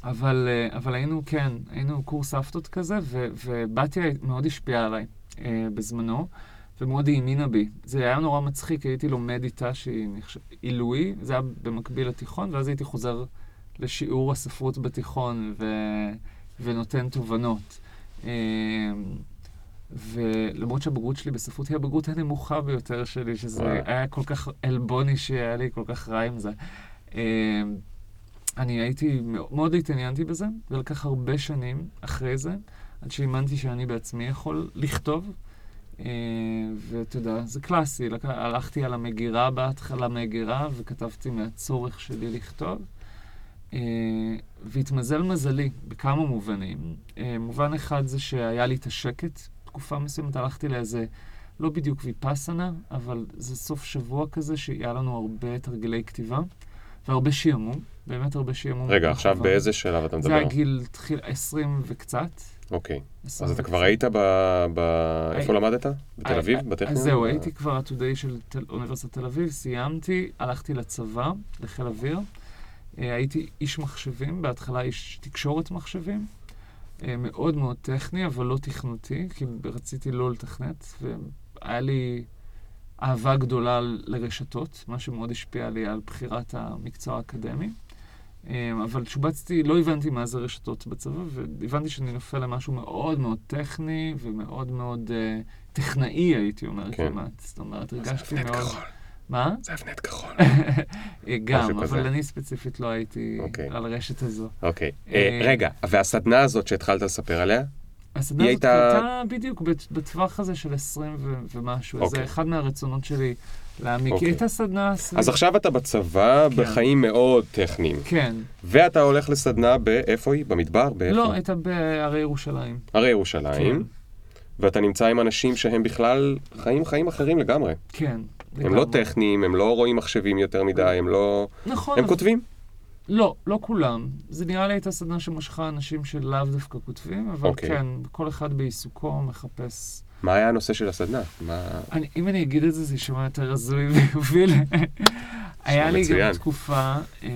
אבל, אה, אבל היינו, כן, היינו קורס סבתות כזה, ובתיה מאוד השפיעה עליי אה, בזמנו, ומאוד האמינה בי. זה היה נורא מצחיק, הייתי לומד איתה שהיא נחשב... עילוי, זה היה במקביל לתיכון, ואז הייתי חוזר לשיעור הספרות בתיכון ו... ונותן תובנות. אה, ולמרות שהבגרות שלי בספרות היא הבגרות הנמוכה ביותר שלי, שזה. היה כל כך עלבוני שהיה לי כל כך רע עם זה. אה, אני הייתי, מאוד התעניינתי בזה, ולקח הרבה שנים אחרי זה, עד שהאמנתי שאני בעצמי יכול לכתוב. ואתה יודע, זה קלאסי. הלכתי על המגירה בהתחלה, מגירה, וכתבתי מהצורך שלי לכתוב. אה, והתמזל מזלי בכמה מובנים. אה, מובן אחד זה שהיה לי את השקט תקופה מסוימת, הלכתי לאיזה, לא בדיוק ויפאסנה, אבל זה סוף שבוע כזה שהיה לנו הרבה תרגילי כתיבה, והרבה שעמום, באמת הרבה שעמום. רגע, עכשיו. באיזה שלב אתה זה מדבר? היה גיל תחיל 20 וקצת. אוקיי. 20 אז אתה כבר. היית ב... ב... איפה הי- למדת? בתל אה, אביב? אה, בטכניון? אז זהו, הייתי כבר עתודאי של תל- אוניברסיטת תל אביב, סיימתי, הלכתי לצבא, לחיל אוויר. אה, הייתי איש מחשבים, בהתחלה איש תקשורת מחשבים. אה, מאוד מאוד טכני, אבל לא תכנותי, כי רציתי לא לתכנת, והיה לי אהבה גדולה לרשתות, מה שמאוד השפיע לי על בחירת המקצוע האקדמי. אה, אבל שובצתי, לא הבנתי מה זה רשתות בצבא, והבנתי שאני נופל למשהו מאוד מאוד טכני ומאוד מאוד אה, טכנאי, הייתי אומר כן. כמעט. זאת אומרת, זה הרגשתי אבנט מאוד... כחול. מה? זה אבנט כחול. גם, משהו כזה. אבל אני ספציפית לא הייתי אוקיי. על הרשת הזו. אוקיי. אה, אה, רגע, והסדנה הזאת שהתחלת לספר עליה? הסדנה הזאת הייתה- קרתה בדיוק בטווח הזה של 20 ו- ומשהו. זה אוקיי. אחד מהרצונות שלי להעמיק. היא אוקיי. הייתה סדנה סביב... אז עכשיו אתה בצבא, כן. בחיים מאוד טכניים. כן. ואתה הולך לסדנה באיפה היא? במדבר? באיפה? לא, הייתה בהרי ירושלים. הרי ירושלים. כן. ואתה נמצא עם אנשים שהם בכלל חיים חיים אחרים לגמרי. כן. הם. לא טכניים, הם לא רואים מחשבים יותר מדי, הם לא... נכון. הם כותבים. לא, לא כולם. זה נראה לי הייתה סדנה שמשכה אנשים שלאו דווקא כותבים, אבל אוקיי. כן, כל אחד בעיסוקו מחפש... מה היה הנושא של הסדנה? מה... אני, אם אני אגיד את זה, זה יישמע יותר הזוי ויוביל. היה לי. גם תקופה אה,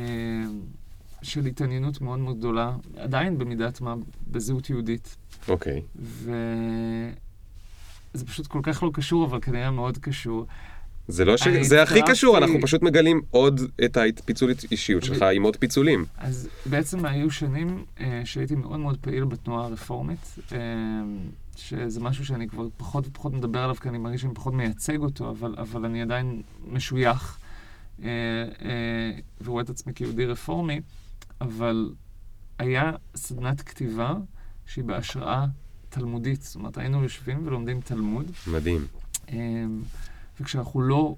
של התעניינות מאוד מאוד גדולה, עדיין במידת מה, בזהות יהודית. אוקיי. וזה פשוט כל כך לא קשור, אבל כנראה מאוד קשור. זה לא ש... זה הכי קשור, אנחנו פשוט מגלים עוד את הפיצול אישיות שלך עם עוד פיצולים. אז בעצם היו שנים אה, שהייתי מאוד מאוד פעיל בתנועה הרפורמית, אה, שזה משהו שאני כבר פחות ופחות מדבר עליו, כי אני מרגיש שאני פחות מייצג אותו, אבל, אבל אני עדיין משוייך אה, אה, ורואה את עצמי כיהודי רפורמי, אבל היה סדנת כתיבה שהיא בהשראה תלמודית, זאת אומרת, היינו יושבים ולומדים תלמוד, מדהים. אה, וכשאנחנו לא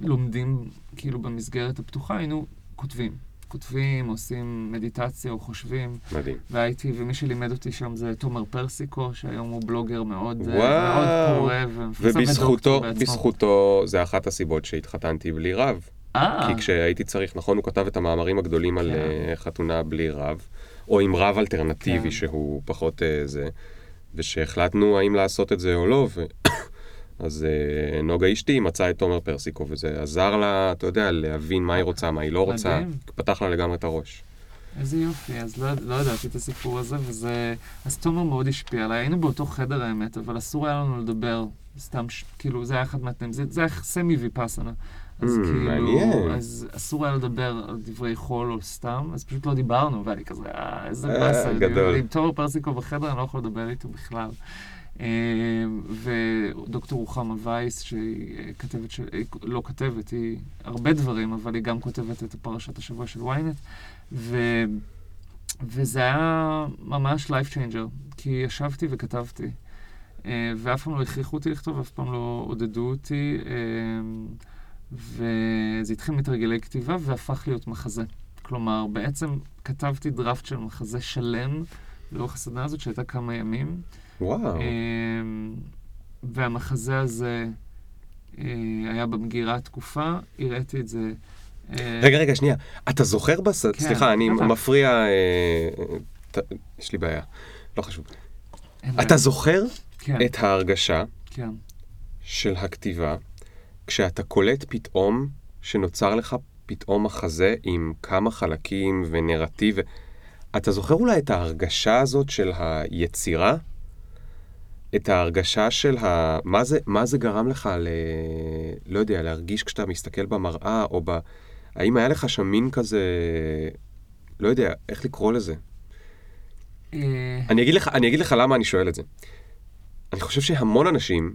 לומדים כאילו במסגרת הפתוחה, היינו כותבים. כותבים, עושים מדיטציה או חושבים. מדהים. והייתי, ומי שלימד אותי שם זה תומר פרסיקו, שהיום הוא בלוגר מאוד, אה, וואו. מאוד פורה ובזכותו. בזכותו, זה אחת הסיבות שהתחתנתי בלי רב. אה, כי כשהייתי צריך, נכון, הוא כתב את המאמרים הגדולים על כן. אה, חתונה בלי רב, או עם רב אלטרנטיבי כן. שהוא פחות אה, זה, ושהחלטנו האם לעשות את זה או לא, ו... אז אה, נוגה אשתי מצאה את תומר פרסיקו, וזה עזר לה, אתה יודע, להבין מה היא רוצה, מה היא לא רוצה, מדהים. פתח לה לגמרי את הראש. איזה יופי, אז לא, לא ידעתי את הסיפור הזה, וזה... אז תומר מאוד השפיע עליי. היינו באותו חדר האמת, אבל אסור היה לנו לדבר, סתם, ש... כאילו, זה היה אחד מהתנאים, זה, זה היה סמי ויפאסנה. אז Mm, כאילו, מעניין. אז אסור היה לדבר על דברי חול או סתם, אז פשוט לא דיברנו, ואני כזה, אה, איזה אה, באסה. גדול. עם תומר פרסיקו בחדר, אני לא יכול לדבר איתו בכלל. אה, ודוקטור רוחמה וייס, שהיא אה, כתבת, של, אה, לא כתבת, היא הרבה דברים, אבל היא גם כותבת את פרשת השבוע של ynet. ו... וזה היה ממש life changer, כי ישבתי וכתבתי. ואף פעם לא הכריחו אותי לכתוב, אף פעם לא עודדו אותי, וזה התחיל מתרגילי כתיבה והפך להיות מחזה. כלומר, בעצם כתבתי דראפט של מחזה שלם לאורך הסדנה הזאת, שהייתה כמה ימים. וואו. אמ, והמחזה הזה אה, היה במגירה תקופה, הראיתי את זה. אה, רגע, רגע, שנייה. אתה זוכר בס... כן, סליחה, אני בטח. מפריע... אה, אה, ת- יש לי בעיה. לא חשוב. אתה. זוכר כן, את ההרגשה כן. של הכתיבה, כשאתה קולט פתאום שנוצר לך פתאום מחזה עם כמה חלקים ונרטיב. אתה זוכר אולי את ההרגשה הזאת של היצירה? את ההרגשה של ה... מה זה, מה זה גרם לך ל... לא יודע, להרגיש כשאתה מסתכל במראה, או ב... האם היה לך שם מין כזה... לא יודע, איך לקרוא לזה? אה, אני אגיד לך, אני אגיד לך למה אני שואל את זה. אני חושב שהמון אנשים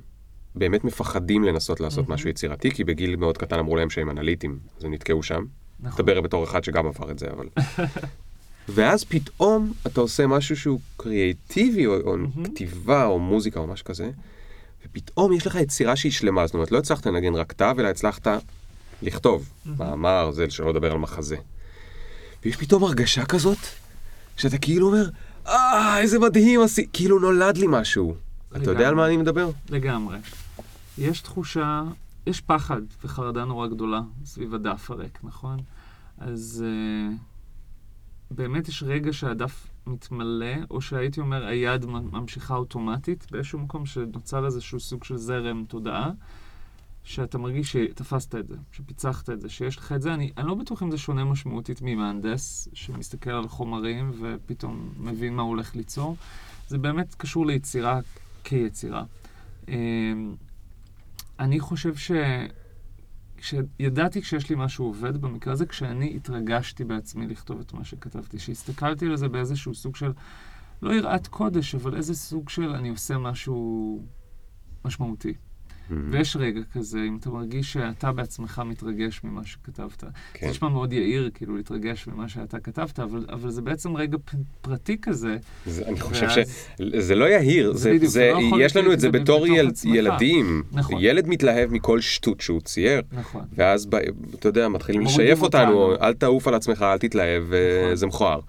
באמת מפחדים לנסות לעשות. משהו יצירתי, כי בגיל מאוד קטן אמרו להם שהם אנליטים, אז הם נתקעו שם. נכון. מדבר בתור אחד שגם עבר את זה, אבל... ואז פתאום אתה עושה משהו שהוא קריאיטיבי, או, או מהמם. כתיבה, או מוזיקה, או משהו כזה, ופתאום יש לך יצירה שהיא שלמה. זאת אומרת, לא הצלחת לנגן רק תו, אלא הצלחת לכתוב מאמר, זה שלא לדבר על מחזה. ויש פתאום הרגשה כזאת, שאתה כאילו אומר, אה, איזה מדהים, עשי... כאילו נולד לי משהו. אתה יודע על לגמרי. מה אני מדבר? לגמרי. יש תחושה, יש פחד וחרדה נורא גדולה סביב הדף הריק, נכון? אז uh, באמת יש רגע שהדף מתמלא, או שהייתי אומר, היד ממשיכה אוטומטית באיזשהו מקום שנוצר איזשהו סוג של זרם תודעה, שאתה מרגיש שתפסת את זה, שפיצחת את זה, שיש לך את זה. אני, אני לא בטוח אם זה שונה משמעותית ממהנדס, שמסתכל על חומרים ופתאום מבין מה הוא הולך ליצור. זה באמת קשור ליצירה כיצירה. אמ, אני חושב ש... כשידעתי כשיש לי משהו עובד, במקרה הזה, כשאני התרגשתי בעצמי לכתוב את מה שכתבתי, שהסתכלתי על זה באיזשהו סוג של, לא יראת קודש, אבל איזה סוג של אני עושה משהו משמעותי. ויש רגע כזה, אם אתה מרגיש שאתה בעצמך מתרגש ממה שכתבת. כן. זה נשמע מאוד יאיר, כאילו, להתרגש ממה שאתה כתבת, אבל, אבל זה בעצם רגע פרטי כזה. זה, אני חושב ואז- שזה לא יהיר, זה זה, זה, לא יש לנו את זה בתור יל. ילדים. נכון. ילד מתלהב מכל שטות שהוא צייר, נכון. ואז אתה יודע, מתחילים לשייף אותנו, אותנו. אל תעוף על עצמך, אל תתלהב, נכון. זה מכוער.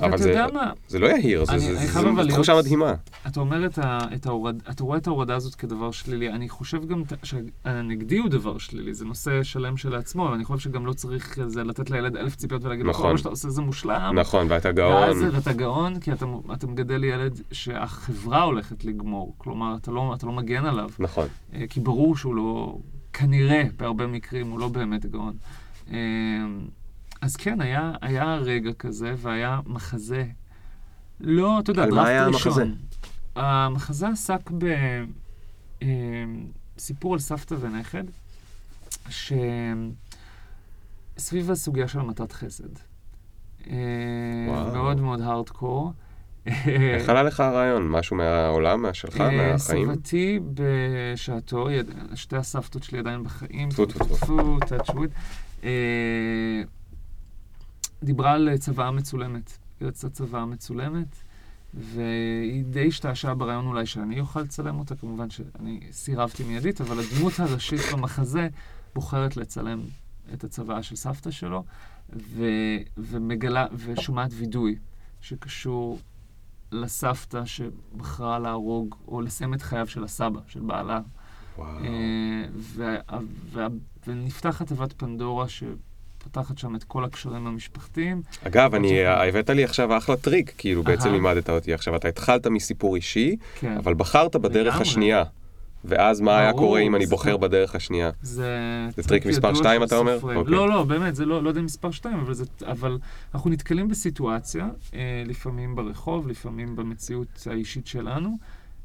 אבל זה- מה, זה לא יהיר, אני- זה, אני זה, זה תחושה מדהימה. אתה אומר את ה, את ההורד, אתה רואה את ההורדה הזאת כדבר שלילי. אני חושב גם שהנגדי הוא דבר שלילי, זה נושא שלם שלעצמו, אבל אני חושב שגם לא צריך זה לתת לילד אלף ציפיות ולהגיד לו, נכון. כל מה שאתה עושה זה מושלם. נכון, ואתה ואז גאון. זה- ואתה גאון, כי אתה, אתה מגדל ילד שהחברה הולכת לגמור. כלומר, אתה לא, אתה לא מגן עליו. נכון. אה, כי ברור שהוא לא, כנראה, בהרבה מקרים, הוא לא באמת גאון. אה, אז כן, היה, היה רגע כזה, והיה מחזה. לא, אתה יודע, על מה דראפט היה ראשון. המחזה? המחזה עסק בסיפור על סבתא ונכד, שסביב הסוגיה של המתת חסד. אה, וואו. מאוד מאוד הארדקור. איך עלה לך הרעיון? משהו מהעולם, מהשלך, אה, מהחיים? סבתי בשעתו, שתי הסבתות שלי עדיין בחיים, טפו, טפו, טפו. טפו, אה, דיברה על צוואה מצולמת. היא רצתה צוואה מצולמת, והיא די השתעשעה ברעיון אולי שאני אוכל לצלם אותה, כמובן שאני סירבתי מיידית, אבל הדמות הראשית במחזה בוחרת לצלם את הצוואה של סבתא שלו, ו, ומגלה, ושומעת וידוי שקשור לסבתא שבחרה להרוג או לסיים את חייו של הסבא, של בעלה. וואו. אה, ונפתחת תיבת פנדורה שפותחת שם את כל הקשרים המשפחתיים. אגב, אני, אוקיי. הבאת לי עכשיו אחלה טריק, כאילו בעצם אהה. לימדת אותי עכשיו, אתה התחלת מסיפור אישי, כן. אבל בחרת בדרך לגמרי. השנייה. ואז מה היה ברור, קורה אם אני זה בוחר טוב. בדרך השנייה? זה, זה טריק מספר ידוע שתיים, של אתה אומר? סופרים. אוקיי. לא, לא, באמת, זה לא, לא יודע מספר שתיים, אבל, זה, אבל אנחנו נתקלים בסיטואציה, אה, לפעמים ברחוב, לפעמים במציאות האישית שלנו,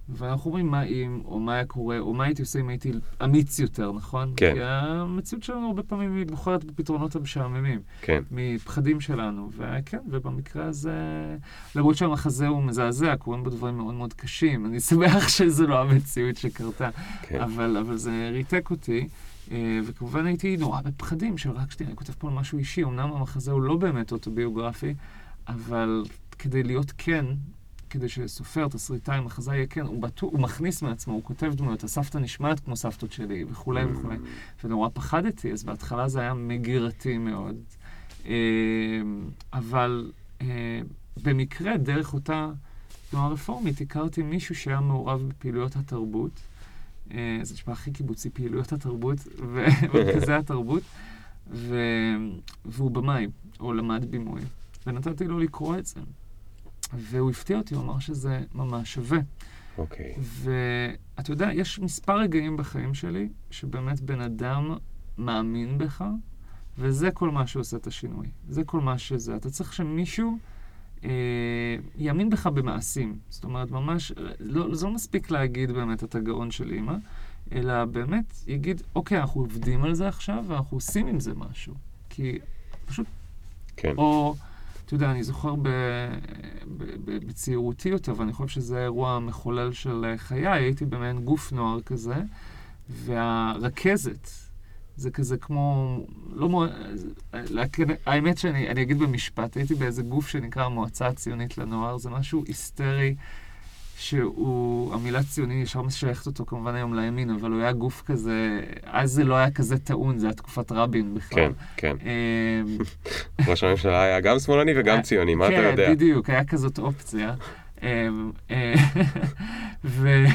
ואנחנו אומרים מה אם, או מה היה קורה, או מה הייתי עושה אם הייתי אמיץ יותר, נכון? כן. כי המציאות שלנו הרבה פעמים היא בוחרת בפתרונות המשעממים. כן. מפחדים שלנו, וכן, ובמקרה הזה, למרות שהמחזה הוא מזעזע, קורים בו דברים מאוד מאוד קשים, אני שמח שזו לא המציאות שקרתה, כן. אבל, אבל זה ריתק אותי, אה, וכמובן הייתי נורא בפחדים, של רק שנייה, אני כותב פה על משהו אישי, אמנם המחזה הוא לא באמת אוטוביוגרפי, אבל כדי להיות כן, כדי שסופר, תסריטאי, מחזאי יהיה כן, הוא, בטוח, הוא מכניס מעצמו, הוא כותב דמויות, הסבתא נשמעת כמו סבתות שלי, וכולי וכולי. ונורא פחדתי, אז בהתחלה זה היה מגירתי מאוד. אה, אבל אה, במקרה, דרך אותה תנועה רפורמית, הכרתי מישהו שהיה מעורב בפעילויות התרבות. אה, זה נשמע הכי קיבוצי, פעילויות התרבות, ומרכזי התרבות, ו... והוא במאי, או למד בימוי. ונתתי לו לקרוא את זה. והוא הפתיע אותי, הוא אמר שזה ממש שווה. אוקיי. ואתה יודע, יש מספר רגעים בחיים שלי שבאמת בן אדם מאמין בך, וזה כל מה שעושה את השינוי. זה כל מה שזה. אתה צריך שמישהו אה, יאמין בך במעשים. זאת אומרת, ממש, לא, זה לא מספיק להגיד באמת את הגאון של אימא, אלא באמת יגיד, אוקיי, אנחנו עובדים על זה עכשיו, ואנחנו עושים עם זה משהו. כי פשוט כן. או, אתה יודע, אני זוכר ב, ב, ב, בצעירותי יותר, ואני חושב שזה האירוע המחולל של חיי, הייתי במעין גוף נוער כזה, והרכזת, זה כזה כמו, לא מו... האמת שאני אני אגיד במשפט, הייתי באיזה גוף שנקרא המועצה הציונית לנוער, זה משהו היסטרי. שהוא, המילה ציוני ישר משייכת אותו כמובן היום לימין, אבל הוא היה גוף כזה, אז זה לא היה כזה טעון, זה היה תקופת רבין בכלל. כן, כן. אמ, ראש הממשלה היה גם שמאלני וגם ציוני, מה אתה יודע? כן, בדיוק, היה כזאת אופציה. אמ, אה, ו-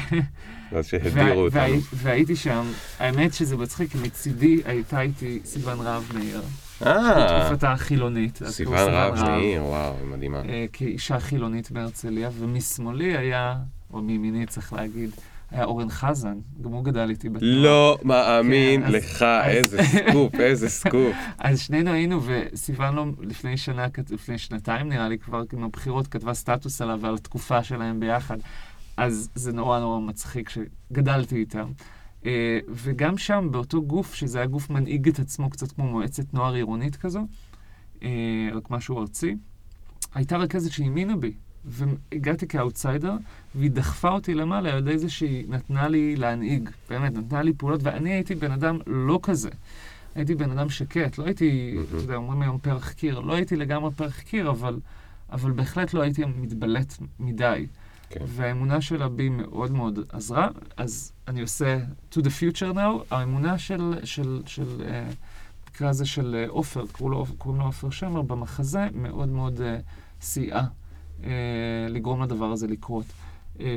אז שהדירו וה- אותנו. וה- והייתי שם, האמת שזה מצחיק, מצידי הייתה איתי סיוון רהב מאיר, אה, בתקופתה החילונית. אז קראו סיוון רהב מאיר, וואו, מדהימה. אה, כאישה חילונית בהרצליה, ומשמאלי היה, או מימיני צריך להגיד, היה אורן חזן, גם הוא גדל איתי בתנועה. לא מאמין כן, לך, אז- איזה סקופ, איזה סקופ. אז שנינו היינו, וסיוון לו לפני שנה, לפני שנתיים נראה לי כבר, עם הבחירות, כתבה סטטוס עליו ועל התקופה שלהם ביחד. אז זה נורא נורא מצחיק שגדלתי איתם. אה, וגם שם, באותו גוף, שזה היה גוף מנהיג את עצמו קצת כמו מועצת נוער עירונית כזו, אה, רק משהו ארצי, הייתה רכזת שהאמינה בי. והגעתי כאוטסיידר, והיא דחפה אותי למעלה על ידי זה שהיא נתנה לי להנהיג. באמת, נתנה לי פעולות, ואני הייתי בן אדם לא כזה. הייתי בן אדם שקט, לא הייתי. אתה יודע, אומרים היום פרח קיר, לא הייתי לגמרי פרח קיר, אבל, אבל בהחלט לא הייתי מתבלט מדי. כן. והאמונה שלה בי מאוד מאוד עזרה, אז אני עושה to the future now, האמונה של, של, של, אה, במקרה הזה של אה, עופר, קוראים לו עופר שמר, במחזה, מאוד מאוד אה, סייעה לגרום לדבר הזה לקרות.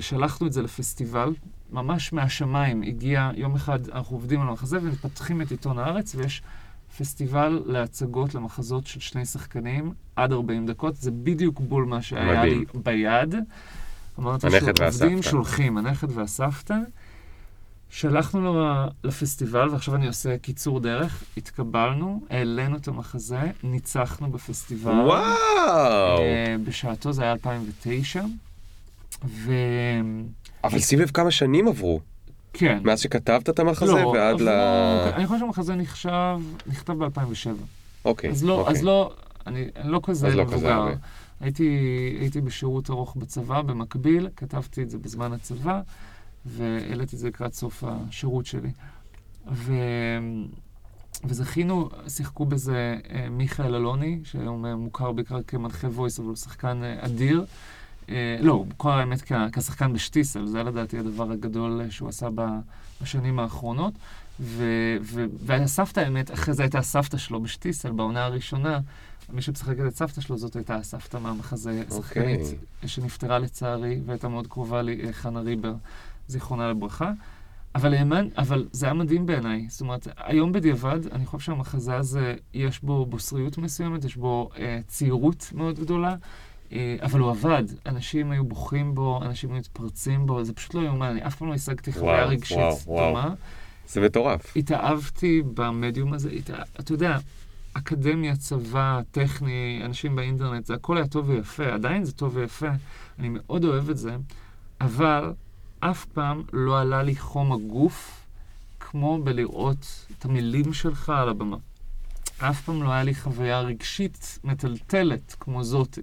שלחנו את זה לפסטיבל, ממש מהשמיים הגיע יום אחד, אנחנו עובדים על המחזה ומפתחים את עיתון הארץ, ויש פסטיבל להצגות למחזות של שני שחקנים, עד 40 דקות, זה בדיוק בול מה שהיה לי מדהים. ביד. הנכד שעובדים. שולחים, הנכד והסבתא. שלחנו לו לפסטיבל, ועכשיו אני עושה קיצור דרך, התקבלנו, העלינו את המחזה, ניצחנו בפסטיבל. וואו! אה, בשעתו זה היה 2009, וכן. אבל שים לב כמה שנים עברו. מאז שכתבת את המחזה לא, ועד ל... לא, אני חושב שהמחזה נחשב, נכתב ב-2007. אוקיי, אז לא, אוקיי. אז לא, אני אני לא כזה לא כזה מבוגר. הרבה. הייתי, הייתי בשירות ארוך בצבא, במקביל, כתבתי את זה בזמן הצבא, והעליתי את זה לקראת סוף השירות שלי. ו... וזכינו, שיחקו בזה אה, מיכאל אלוני, שהיום אה, מוכר בעיקר כמנחה וויס, אבל הוא שחקן אה, אדיר. אה, לא, הוא מוכר האמת כ- כשחקן בשטיסל, זה לדעתי הדבר הגדול אה, שהוא עשה ב- בשנים האחרונות. ו- ו- והסבתא, האמת, אחרי זה הייתה הסבתא שלו בשטיסל, בעונה הראשונה. מי שמשחקת את סבתא שלו זאת הייתה הסבתא מהמחזה, שחקנית שנפטרה לצערי, והייתה מאוד קרובה לי, אה, חנה ריבר, זיכרונה לברכה. אבל, האמן, אבל זה היה מדהים בעיניי. זאת אומרת, היום בדיעבד, אני חושב שהמחזה הזה, יש בו בוסריות מסוימת, יש בו אה, צעירות מאוד גדולה, אה, אבל הוא עבד. אנשים היו בוכים בו, אנשים היו מתפרצים בו, זה פשוט לא יאומן, אני אף פעם לא השגתי חוויה רגשית. דומה. זה מטורף. התאהבתי במדיום הזה, התא... אתה יודע, אקדמיה, צבא, טכני, אנשים באינטרנט, זה הכל היה טוב ויפה, עדיין זה טוב ויפה, אני מאוד אוהב את זה, אבל אף פעם לא עלה לי חום הגוף כמו בלראות את המילים שלך על הבמה. אף פעם לא היה לי חוויה רגשית מטלטלת כמו זאתי.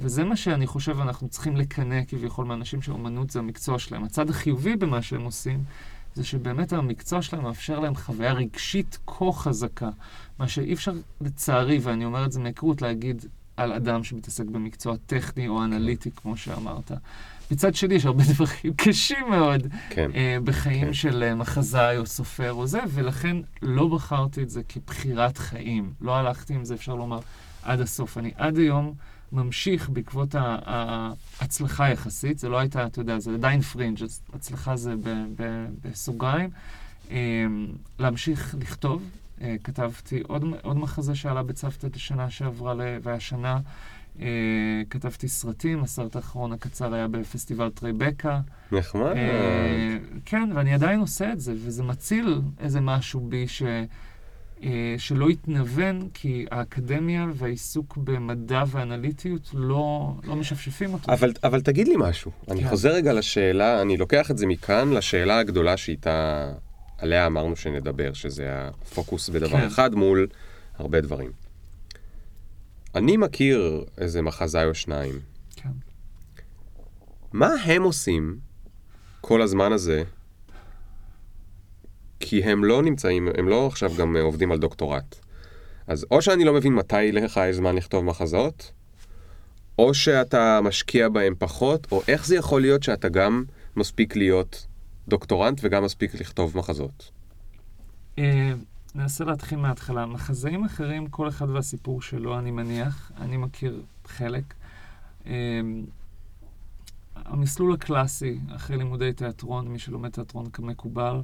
וזה מה שאני חושב אנחנו צריכים לקנא כביכול מאנשים שאומנות זה המקצוע שלהם. הצד החיובי במה שהם עושים, זה שבאמת המקצוע שלהם מאפשר להם חוויה רגשית כה חזקה, מה שאי אפשר לצערי, ואני אומר את זה מהיכרות, להגיד על אדם שמתעסק במקצוע טכני או אנליטי, כמו שאמרת. מצד שני, יש הרבה דברים קשים מאוד כן. אה, בחיים כן. של אה, מחזאי או סופר או זה, ולכן לא בחרתי את זה כבחירת חיים. לא הלכתי עם זה, אפשר לומר, עד הסוף. אני עד היום ממשיך בעקבות ההצלחה יחסית, זה לא הייתה, אתה יודע, זה עדיין פרינג', הצלחה זה ב- ב- בסוגריים. אה, להמשיך לכתוב. אה, כתבתי עוד, עוד מחזה שעלה בצוותא שנה שעברה, ל- והשנה אה, כתבתי סרטים, הסרט האחרון הקצר היה בפסטיבל טרייבקה. נחמד. אה, כן, ואני עדיין עושה את זה, וזה מציל איזה משהו בי ש... שלא יתנוון, כי האקדמיה והעיסוק במדע ואנליטיות לא, לא משפשפים אותו. אבל, אבל תגיד לי משהו. אני כן. חוזר רגע לשאלה, אני לוקח את זה מכאן לשאלה הגדולה שאיתה, עליה אמרנו שנדבר, שזה הפוקוס בדבר כן. אחד מול הרבה דברים. אני מכיר איזה מחזאי או שניים. כן. מה הם עושים כל הזמן הזה? כי הם לא נמצאים, הם לא עכשיו גם עובדים על דוקטורט. אז או שאני לא מבין מתי לך יש זמן לכתוב מחזות, או שאתה משקיע בהם פחות, או איך זה יכול להיות שאתה גם מספיק להיות דוקטורנט וגם מספיק לכתוב מחזות. אה, ננסה להתחיל מההתחלה. מחזאים אחרים, כל אחד והסיפור שלו, אני מניח. אני מכיר חלק. אה, המסלול הקלאסי, אחרי לימודי תיאטרון, מי שלומד תיאטרון כמקובל,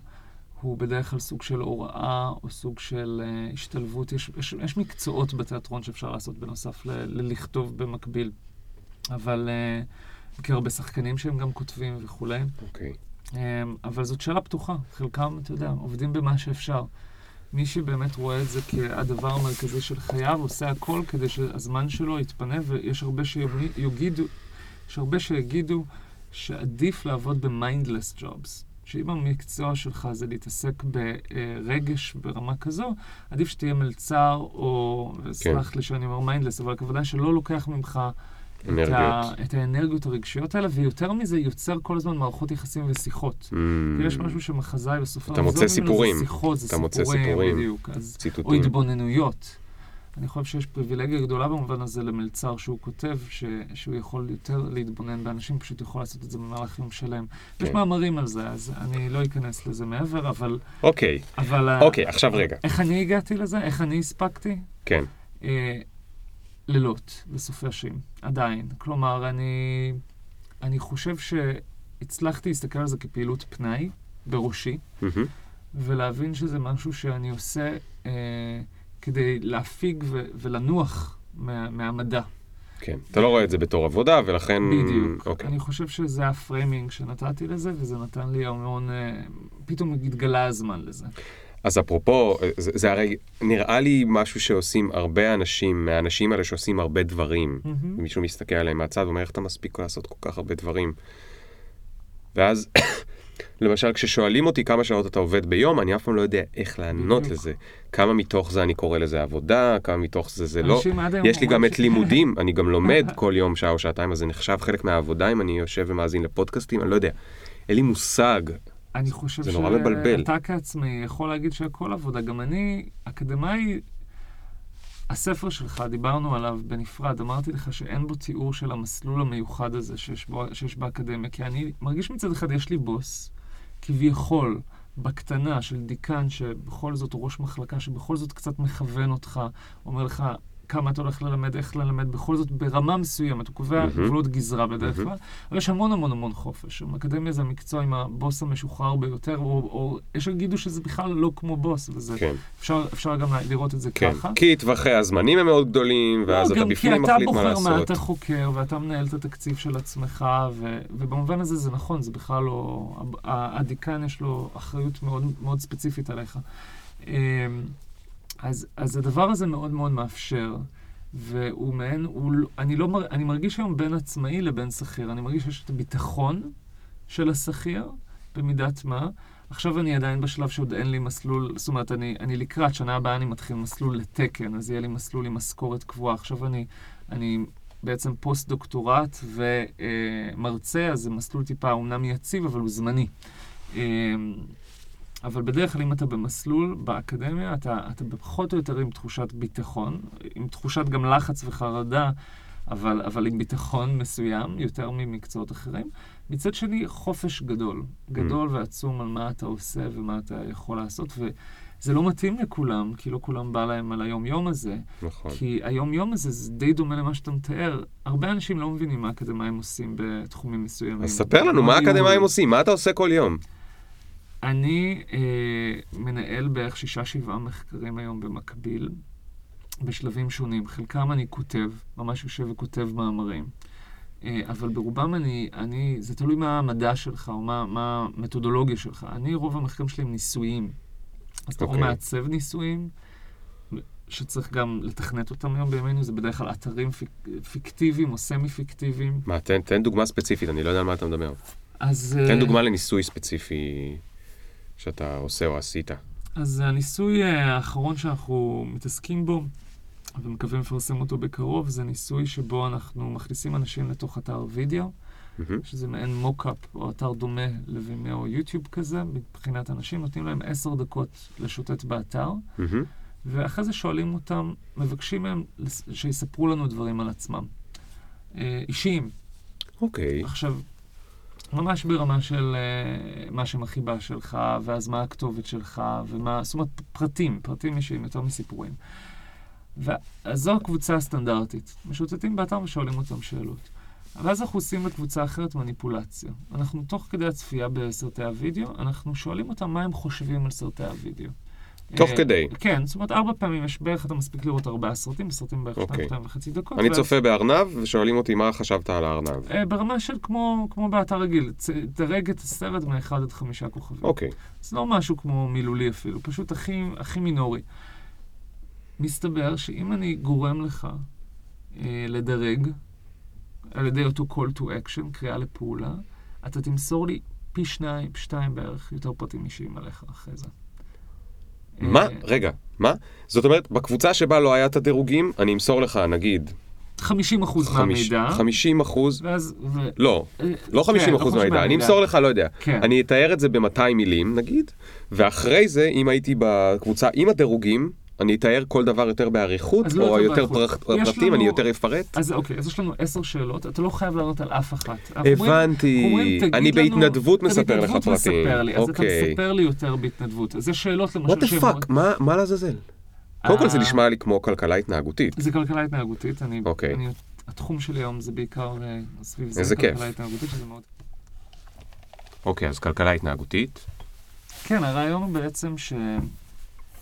הוא בדרך כלל סוג של הוראה או סוג של uh, השתלבות. יש, יש, יש מקצועות בתיאטרון שאפשר לעשות בנוסף ל- ללכתוב במקביל. אבל uh, מכיר הרבה שחקנים שהם גם כותבים וכולי. אוקיי. Um, אבל זאת שאלה פתוחה. חלקם, אתה יודע, עובדים במה שאפשר. מי שבאמת רואה את זה כהדבר המרכזי של חייו, עושה הכל כדי שהזמן שלו יתפנה, ויש הרבה שיגידו, יש הרבה שיגידו שעדיף לעבוד ב mindless jobs. שאם המקצוע שלך זה להתעסק ברגש ברמה כזו, עדיף שתהיה מלצר, או, וסלח לי שאני אומר mindless, אבל הכוונה שלא לוקח ממך את, ה. את האנרגיות הרגשיות האלה, ויותר מזה, יוצר כל הזמן מערכות יחסים ושיחות. Mm, כי יש משהו שמחזאי וסופר... אתה מוצא סיפורים. זה שיחות, זה אתה מוצא סיפורים, סיפורים. בדיוק. אז, או ציטוטים. התבוננויות. אני חושב שיש פריבילגיה גדולה במובן הזה למלצר שהוא כותב, ש, שהוא יכול יותר להתבונן באנשים, פשוט יכול לעשות את זה במהלך יום שלם. כן. יש מאמרים על זה, אז אני לא אכנס לזה מעבר, אבל... אוקיי, אבל אוקיי, עכשיו רגע. איך אני הגעתי לזה? איך אני הספקתי? כן. לילות וסופשים, עדיין. כלומר, אני, אני חושב שהצלחתי להסתכל על זה כפעילות פנאי בראשי, מהמם. ולהבין שזה משהו שאני עושה אה, כדי להפיג ו- ולנוח מה, מהמדע. כן. אתה לא רואה את זה בתור עבודה, ולכן... בדיוק. אוקיי. אני חושב שזה ה framing שנתתי לזה, וזה נתן לי המון... אה, פתאום התגלה הזמן לזה. אז אפרופו, זה, זה הרי נראה לי משהו שעושים הרבה אנשים, מהאנשים האלה שעושים הרבה דברים. מהמם. מישהו מסתכל עליהם מהצד ואומר, איך אתה מספיק לעשות כל כך הרבה דברים? ואז, למשל, כששואלים אותי כמה שעות אתה עובד ביום, אני אף פעם לא יודע איך לענות בדיוק. לזה. כמה מתוך זה אני קורא לזה עבודה, כמה מתוך זה זה לא. יש לי גם אומרים את ש- לימודים, אני גם לומד כל יום שעה או שעתיים, אז זה נחשב חלק מהעבודה אם אני יושב ומאזין לפודקאסטים, אני לא יודע. אין לי מושג. אני חושב זה נורא מבלבל. שאתה כעצמאי יכול להגיד שהכל עבודה. גם אני, אקדמאי, הספר שלך, דיברנו עליו בנפרד, אמרתי לך שאין בו תיאור של המסלול המיוחד הזה שיש, בו, שיש באקדמיה, כי אני מרגיש מצד אחד, יש לי בוס, כביכול, בקטנה של דיקן, שבכל זאת, או ראש מחלקה, שבכל זאת קצת מכוון אותך, אומר לך, כמה אתה הולך ללמד, איך ללמד, בכל זאת ברמה מסוימת, הוא קובע. גבולות גזרה בדרך. כלל, אבל יש המון המון המון חופש. אקדמיה זה המקצוע עם הבוס המשוחרר ביותר, או, או יש שיגידו שזה בכלל לא כמו בוס, וזה, כן, אפשר, אפשר גם לראות את זה כן. ככה. כי טווחי הזמנים הם מאוד גדולים, ואז לא, אתה גם בפנים כי אתה מחליט מה בוחר מה לעשות. אתה חוקר, ואתה מנהל את התקציב של עצמך, ו, ובמובן הזה זה נכון, זה בכלל לא... הדיקן יש לו אחריות מאוד, מאוד ספציפית עליך. אמ, אז, אז הדבר הזה מאוד מאוד מאפשר, והוא מעין, הוא, לא- אני, לא, אני מרגיש היום בין עצמאי לבין שכיר. אני מרגיש שיש את הביטחון של השכיר, במידת מה. עכשיו אני עדיין בשלב שעוד אין לי מסלול, זאת אומרת, אני, אני לקראת, שנה הבאה אני מתחיל מסלול לתקן, אז יהיה לי מסלול עם משכורת קבועה. עכשיו אני, אני בעצם פוסט-דוקטורט ומרצה, אז זה מסלול טיפה אומנם יציב, אבל הוא זמני. אבל בדרך כלל אם אתה במסלול באקדמיה, אתה, אתה פחות או יותר עם תחושת ביטחון, עם תחושת גם לחץ וחרדה, אבל, אבל עם ביטחון מסוים, יותר ממקצועות אחרים. מצד שני, חופש גדול. גדול ועצום על מה אתה עושה ומה אתה יכול לעשות, וזה לא מתאים לכולם, כי לא כולם בא להם על היום-יום הזה. נכון. כי היום-יום הזה זה די דומה למה שאתה מתאר. הרבה אנשים לא מבינים מה אקדמאים עושים בתחומים מסוימים. אז ספר לנו, מה ניהול. האקדמאים עושים? מה אתה עושה כל יום? אני אה, מנהל בערך שישה-שבעה מחקרים היום במקביל, בשלבים שונים. חלקם אני כותב, ממש יושב וכותב מאמרים. אה, אבל ברובם אני, אני, זה תלוי מה המדע שלך או מה, מה המתודולוגיה שלך. אני, רוב המחקרים שלי הם ניסויים. אז אתה או אוקיי. מעצב ניסויים, שצריך גם לתכנת אותם היום בימינו, זה בדרך כלל אתרים פיק, פיקטיביים או סמי-פיקטיביים. מה, תן, תן דוגמה ספציפית, אני לא יודע על מה אתה מדבר. אז... אה, תן דוגמה לניסוי ספציפי שאתה עושה או עשית. אז הניסוי אה, האחרון שאנחנו מתעסקים בו, ומקווים לפרסם אותו בקרוב, זה ניסוי שבו אנחנו מכניסים אנשים לתוך אתר וידאו, מהמם. שזה מעין מוקאפ או אתר דומה לווימאו או יוטיוב כזה, מבחינת אנשים, נותנים להם עשר דקות לשוטט באתר, מהמם. ואחרי זה שואלים אותם, מבקשים מהם שיספרו לנו דברים על עצמם. אה, אישיים. אוקיי. עכשיו, ממש ברמה של uh, מה שם החיבה שלך, ואז מה הכתובת שלך, ומה, זאת אומרת, פרטים, פרטים אישיים יותר מסיפורים. ו- אז זו הקבוצה הסטנדרטית. משוטטים באתר ושואלים אותם שאלות. ואז אנחנו עושים לקבוצה אחרת מניפולציה. אנחנו, תוך כדי הצפייה בסרטי הוידאו, אנחנו שואלים אותם מה הם חושבים על סרטי הוידאו. תוך אה, כדי. כן, זאת אומרת, ארבע פעמים יש בערך, אתה מספיק לראות ארבעה סרטים, בסרטים בערך אוקיי. שתיים, שתיים וחצי דקות. אני צופה בארנב, ושואלים אותי מה חשבת על הארנב. אה, ברמה של כמו, באתר רגיל, דרג את הסרט מאחד עד חמישה כוכבים. אוקיי. זה לא משהו כמו מילולי אפילו, פשוט הכי, מינורי. מסתבר שאם אני גורם לך אה, לדרג על ידי אותו call to action, קריאה לפעולה, אתה תמסור לי פי שניים, שתיים בערך, יותר פרטים אישיים עליך אחרי זה. מה? רגע, מה? זאת אומרת, בקבוצה שבה לא היה את הדירוגים, אני אמסור לך, נגיד, 50 אחוז מהמידע, 50 אחוז, ואז... ו... לא, אה, לא 50 כן, אחוז אחוז מהמידע, אני אמסור לך, לא יודע. כן. אני אתאר את זה ב-200 מילים, נגיד, ואחרי זה, אם הייתי בקבוצה עם הדירוגים, אני אתאר כל דבר יותר באריכות, אז לא או יותר פרטים, לנו- אני יותר אפרט. אז אוקיי, אז יש לנו עשר שאלות, אתה לא חייב לענות על אף אחת. הבנתי, אומרים, אני בהתנדבות אתה מספר לך בהתנדבות פרטים. מספר לי, אז אתה אוקיי. מספר לי יותר בהתנדבות. אז יש שאלות למשל fuck, מאוד- מה לעזאזל? קודם כל זה אה, נשמע לי כמו כלכלה התנהגותית. זה כלכלה התנהגותית, אני... אוקיי. אני- התחום שלי היום זה בעיקר אה, סביב זה, איזה כיף. כלכלה התנהגותית, שזה מאוד... אוקיי, אז כלכלה התנהגותית. כן, הרעיון הוא בעצם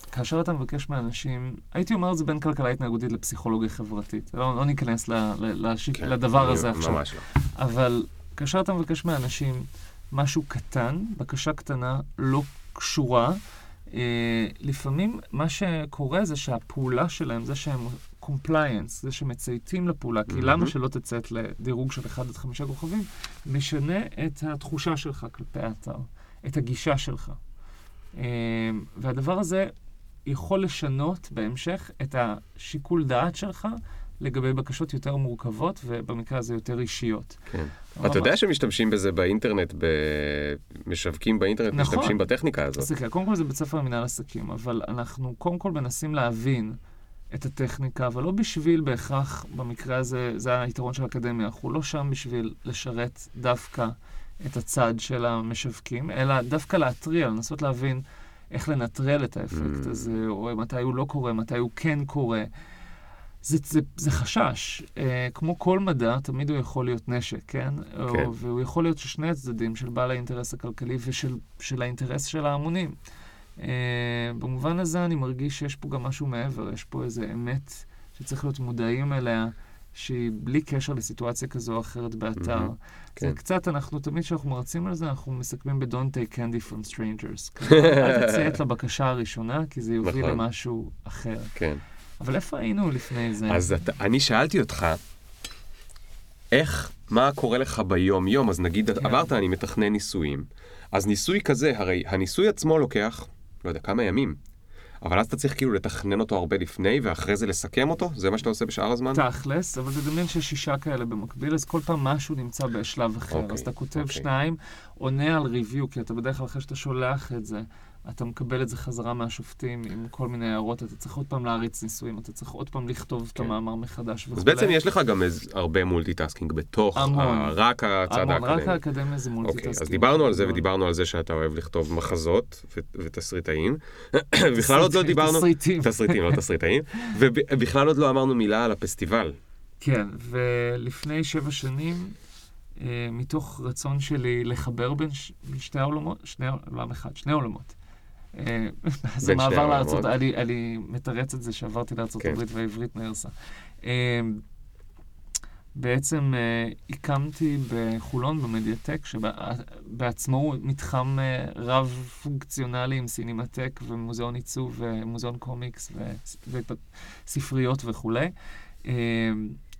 שכאשר אתה מבקש מאנשים, הייתי אומר את זה בין כלכלה התנהגותית לפסיכולוגיה חברתית. לא, לא ניכנס ל, ל, ל shit, כן, לדבר הזה עכשיו. ממש לא. אבל כאשר אתה מבקש מאנשים משהו קטן, בקשה קטנה, לא קשורה, אה, לפעמים מה שקורה זה שהפעולה שלהם, זה שהם compliance, זה שמצייתים לפעולה, כי. למה שלא תציית לדירוג של 1 עד 5 כוכבים, משנה את התחושה שלך כלפי האתר, את הגישה שלך. אה, והדבר הזה יכול לשנות בהמשך את השיקול דעת שלך לגבי בקשות יותר מורכבות, ובמקרה הזה יותר אישיות. כן. אבל אתה יודע שמשתמשים בזה באינטרנט, משווקים באינטרנט, נכון. משתמשים בטכניקה הזאת. אז תראה, קודם כל זה בית ספר למנהל עסקים, אבל אנחנו קודם כל מנסים להבין את הטכניקה, אבל לא בשביל בהכרח, במקרה הזה, זה היתרון של האקדמיה, אנחנו לא שם בשביל לשרת דווקא את הצד של המשווקים, אלא דווקא להתריע, לנסות להבין איך לנטרל את האפקט Mm. הזה, או מתי הוא לא קורה, מתי הוא כן קורה. זה, זה, זה חשש. אה, כמו כל מדע, תמיד הוא יכול להיות נשק, כן? כן. או, והוא יכול להיות של שני הצדדים, של בעל האינטרס הכלכלי ושל של האינטרס של ההמונים. אה, במובן הזה אני מרגיש שיש פה גם משהו מעבר, יש פה איזו אמת שצריך להיות מודעים אליה, שהיא בלי קשר לסיטואציה כזו או אחרת באתר. זה כן. קצת, אנחנו תמיד כשאנחנו מרצים על זה, אנחנו מסכמים ב-Don't take candy from strangers. אל תציית לבקשה הראשונה, כי זה יוביל נכון. למשהו אחר. כן. אבל איפה היינו לפני זה? אז אתה, אני שאלתי אותך, איך, מה קורה לך ביום-יום? אז נגיד, כן. אמרת, אני מתכנן ניסויים. אז ניסוי כזה, הרי הניסוי עצמו לוקח, לא יודע, כמה ימים. אבל אז אתה צריך כאילו לתכנן אותו הרבה לפני, ואחרי זה לסכם אותו? זה מה שאתה עושה בשאר הזמן? תכלס, אבל תדמיין שיש שישה כאלה במקביל, אז כל פעם משהו נמצא בשלב אחר. אוקיי, אז אתה כותב אוקיי. שניים, עונה על ריוויו, כי אתה בדרך כלל אחרי שאתה שולח את זה, אתה מקבל את זה חזרה מהשופטים עם כל מיני הערות, אתה צריך עוד פעם להריץ ניסויים, אתה צריך עוד פעם לכתוב את כן. המאמר מחדש וכו'. אז בעצם יש לך גם is, הרבה multitasking בתוך המון. ה, רק הצד המון, רק האקדמי. זה אוקיי, multitasking. אז דיברנו על זה גדול. ודיברנו על זה שאתה אוהב לכתוב מחזות ו- ותסריטאים. בכלל עוד לא דיברנו... תסריטים. תסריטים, לא תסריטאים. ובכלל עוד לא אמרנו מילה על הפסטיבל. כן, ולפני שבע שנים, אה, מתוך רצון שלי לחבר בין ש... שתי העולמות, שני עולם אחד, שני עולמות. אה, אז המעבר. לארצות, אני, אני מתרץ את זה שעברתי לארצות כן. הברית והעברית נהרסה. אה, בעצם אה, הקמתי בחולון במדיאטק, שבעצמו הוא מתחם אה, רב פונקציונלי עם סינמטק ומוזיאון עיצוב ומוזיאון קומיקס וספריות וכולי. אה,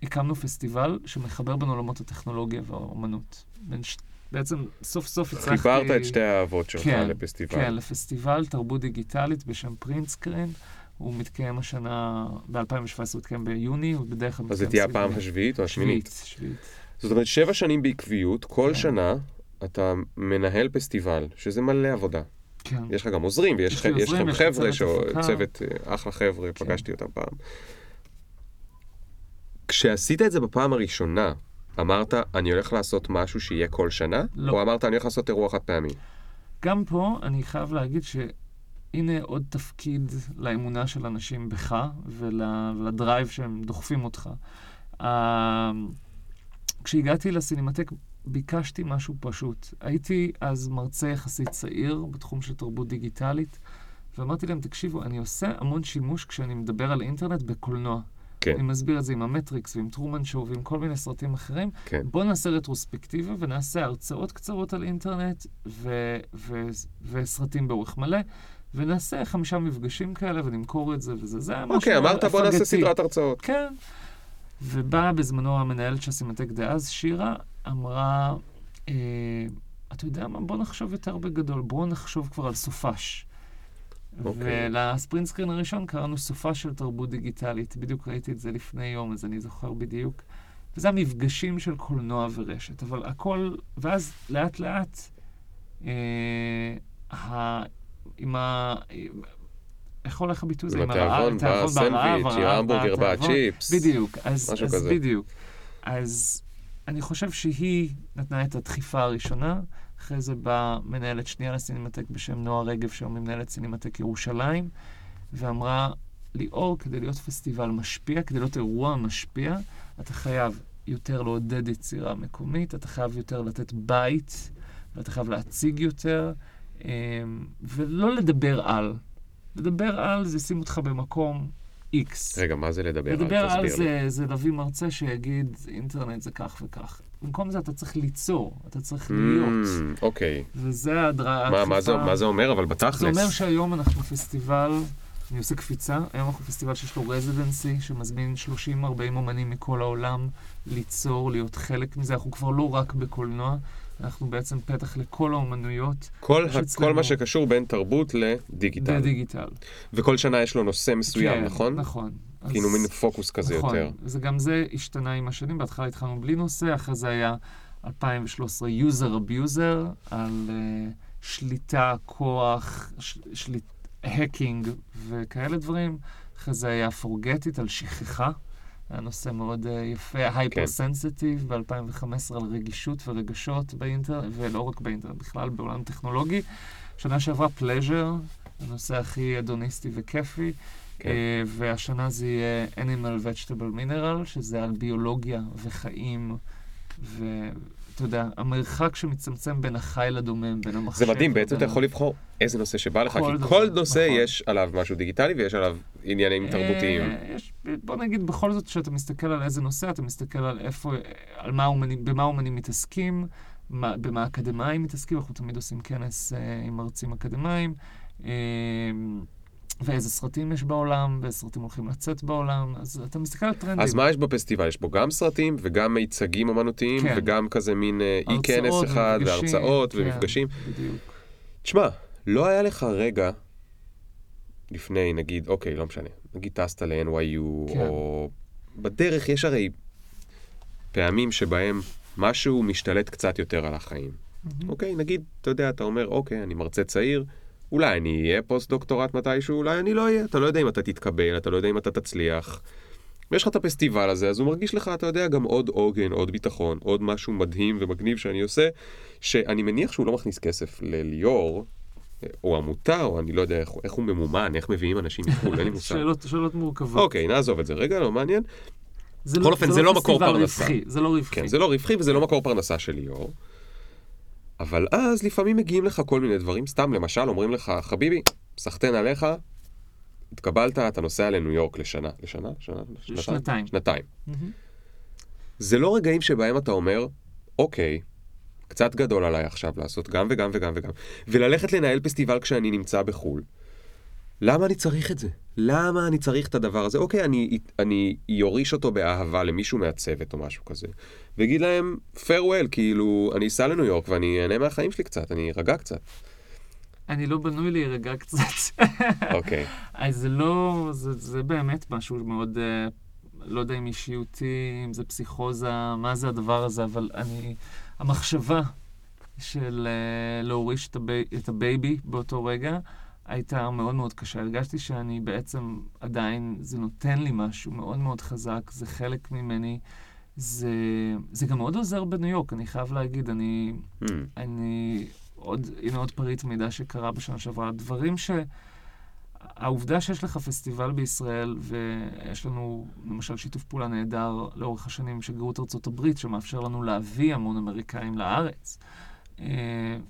הקמנו פסטיבל שמחבר בין עולמות הטכנולוגיה והאומנות. בין ש... בעצם סוף סוף הצלחתי... חיברת את שתי האהבות שלך כן, לפסטיבל. כן, לפסטיבל תרבות דיגיטלית בשם פרינטסקרין. הוא מתקיים השנה, ב-2017 הוא התקיים ביוני, הוא בדרך כלל אז זה מתקיים תהיה הפעם השביעית או השמינית? שביעית, שביעית. זאת אומרת, שבע שנים בעקביות, כל כן. שנה אתה מנהל פסטיבל, שזה מלא עבודה. כן. יש לך גם עוזרים, ויש לכם חבר'ה. צוות אה, אחלה חבר'ה, כן. פגשתי אותם פעם. כשעשית את זה בפעם הראשונה, אמרת, אני הולך לעשות משהו שיהיה כל שנה? לא. או אמרת, אני הולך לעשות אירוע חד פעמי? גם פה אני חייב להגיד שהנה עוד תפקיד לאמונה של אנשים בך ול, ול drive שהם דוחפים אותך. Uh, כשהגעתי לסינמטק ביקשתי משהו פשוט. הייתי אז מרצה יחסית צעיר בתחום של תרבות דיגיטלית, ואמרתי להם, תקשיבו, אני עושה המון שימוש כשאני מדבר על אינטרנט בקולנוע. כן. אני מסביר את זה עם המטריקס ועם טרומן שואו ועם כל מיני סרטים אחרים. כן. בואו נעשה רטרוספקטיבה ונעשה הרצאות קצרות על אינטרנט ו- ו- וסרטים באורך מלא, ונעשה חמישה מפגשים כאלה ונמכור את זה וזה. זה היה משהו אוקיי, אמרת, בוא נעשה. סדרת הרצאות. כן. ובאה בזמנו המנהלת של הסינמטק דאז, שירה, אמרה, אה, אתה יודע מה, בוא נחשוב יותר בגדול, בואו נחשוב כבר על סופש. אוקיי. ולספרינט סקרין הראשון קראנו סופה של תרבות דיגיטלית. בדיוק ראיתי את זה לפני יום, אז אני זוכר בדיוק. וזה המפגשים של קולנוע ורשת, אבל הכל, ואז לאט לאט, אה, ה, עם ה... איך הולך הביטוי הזה? עם התיאבון בסנדוויץ', עם ההמבורגר. בצ'יפס. בדיוק, אז, משהו אז כזה. בדיוק. אז אני חושב שהיא נתנה את הדחיפה הראשונה, אחרי זה באה מנהלת שנייה לסינמטק בשם נועה רגב, שהיום היא מנהלת סינמטק ירושלים, ואמרה, ליאור, כדי להיות פסטיבל משפיע, כדי להיות אירוע משפיע, אתה חייב יותר לעודד יצירה מקומית, אתה חייב יותר לתת בית, ואתה חייב להציג יותר, אמ, ולא לדבר על. לדבר על זה שים אותך במקום X. רגע, מה זה לדבר? לדבר על תסביר לי. זה, זה להביא מרצה שיגיד, אינטרנט זה כך וכך. במקום זה אתה צריך ליצור, אתה צריך להיות. Mm, אוקיי. וזה הדרה... מה- מה זה- הדחיפה. מה זה אומר, אבל בתכלס? זה אומר שהיום אנחנו פסטיבל, אני עושה קפיצה, היום אנחנו פסטיבל שיש לו רזידנסי, שמזמין 30-40 אומנים מכל העולם ליצור, להיות חלק מזה. אנחנו כבר לא רק בקולנוע, אנחנו בעצם פתח לכל האומנויות כל אצלנו- כל מה שקשור בין תרבות לדיגיטל. בדיגיטל. וכל שנה יש לו נושא מסוים, כן, נכון? נכון. כאילו אז- מין פוקוס כזה נכון, יותר. וגם זה השתנה עם השנים, בהתחלה התחלנו בלי נושא, אחרי זה היה 2013 user abuser, על uh, שליטה, כוח, ש- שליט, hacking וכאלה דברים. אחרי זה היה forget it על שכחה. היה נושא מאוד uh, יפה, hyper sensitive ב-2015 על רגישות ורגשות באינטרנט, ולא רק באינטרנט, בכלל בעולם טכנולוגי. שנה שעברה pleasure, הנושא הכי אדוניסטי וכיפי. כן. Uh, והשנה זה יהיה Animal Vegetable Mineral, שזה על ביולוגיה וחיים, ואתה יודע, המרחק שמצטמצם בין החי לדומם, בין המחשב... זה מדהים, בעצם אתה יכול לבחור איזה נושא שבא לך, כי כל נושא נכון. יש עליו משהו דיגיטלי ויש עליו עניינים uh, תרבותיים. יש, בוא נגיד, בכל זאת, כשאתה מסתכל על איזה נושא, אתה מסתכל על איפה, על מה אומנים, במה אומנים מתעסקים, מה, במה אקדמאים מתעסקים, אנחנו תמיד עושים כנס uh, עם מרצים אקדמאים. Uh, ואיזה סרטים יש בעולם, ואיזה סרטים הולכים לצאת בעולם, אז אתה מסתכל על טרנדים. אז מה יש בפסטיבל? יש בו גם סרטים וגם מיצגים אמנותיים, כן. וגם כזה מין אה, אי כנס אחד, והרצאות כן, ומפגשים. בדיוק. תשמע, לא היה לך רגע לפני, נגיד, אוקיי, לא משנה, נגיד טסת ל-NYU, כן. או בדרך יש הרי פעמים שבהם משהו משתלט קצת יותר על החיים. Mm-hmm. אוקיי, נגיד, אתה יודע, אתה אומר, אוקיי, אני מרצה צעיר, אולי אני אהיה פוסט-דוקטורט מתישהו, אולי אני לא אהיה. אתה לא יודע אם אתה תתקבל, אתה לא יודע אם אתה תצליח. ויש לך את הפסטיבל הזה, אז הוא מרגיש לך, אתה יודע, גם עוד עוגן, עוד ביטחון, עוד משהו מדהים ומגניב שאני עושה, שאני מניח שהוא לא מכניס כסף לליאור, או עמותה, או אני לא יודע איך, איך הוא ממומן, איך מביאים אנשים מחו"ל, אין לי מושג. שאלות, שאלות מורכבות. אוקיי, נעזוב את זה רגע, לא מעניין. בכל לא- אופן, זה, זה לא, לא מקור פרנסה. זה לא רווחי. כן, זה לא רווחי וזה לא מקור פרנסה של ליאור. אבל אז לפעמים מגיעים לך כל מיני דברים, סתם למשל אומרים לך, חביבי, סחטיין עליך, התקבלת, אתה נוסע לניו יורק לשנה, לשנה? שנה? שנתיים. שנתיים. Mm-hmm. זה לא רגעים שבהם אתה אומר, אוקיי, קצת גדול עליי עכשיו לעשות גם וגם וגם וגם, וללכת לנהל פסטיבל כשאני נמצא בחו"ל. למה אני צריך את זה? למה אני צריך את הדבר הזה? אוקיי, אני, אני יוריש אותו באהבה למישהו מהצוות או משהו כזה, ואגיד להם, farewell, כאילו, אני אסע לניו יורק ואני אהנה מהחיים שלי קצת, אני ארגע קצת. אני לא בנוי להירגע קצת. אוקיי. אז זה לא, זה, זה באמת משהו מאוד, אה, לא יודע אם אישיותי, אם זה פסיכוזה, מה זה הדבר הזה, אבל אני, המחשבה של אה, להוריש את, הבי, את ה baby באותו רגע, הייתה מאוד מאוד קשה. הרגשתי שאני בעצם עדיין, זה נותן לי משהו מאוד מאוד חזק, זה חלק ממני. זה, זה גם מאוד עוזר בניו יורק, אני חייב להגיד, אני, mm. אני, עוד, הנה עוד פריט מידע שקרה בשנה שעברה. דברים ש... העובדה שיש לך פסטיבל בישראל, ויש לנו למשל שיתוף פעולה נהדר לאורך השנים עם שגרירות ארצות הברית, שמאפשר לנו להביא המון אמריקאים לארץ.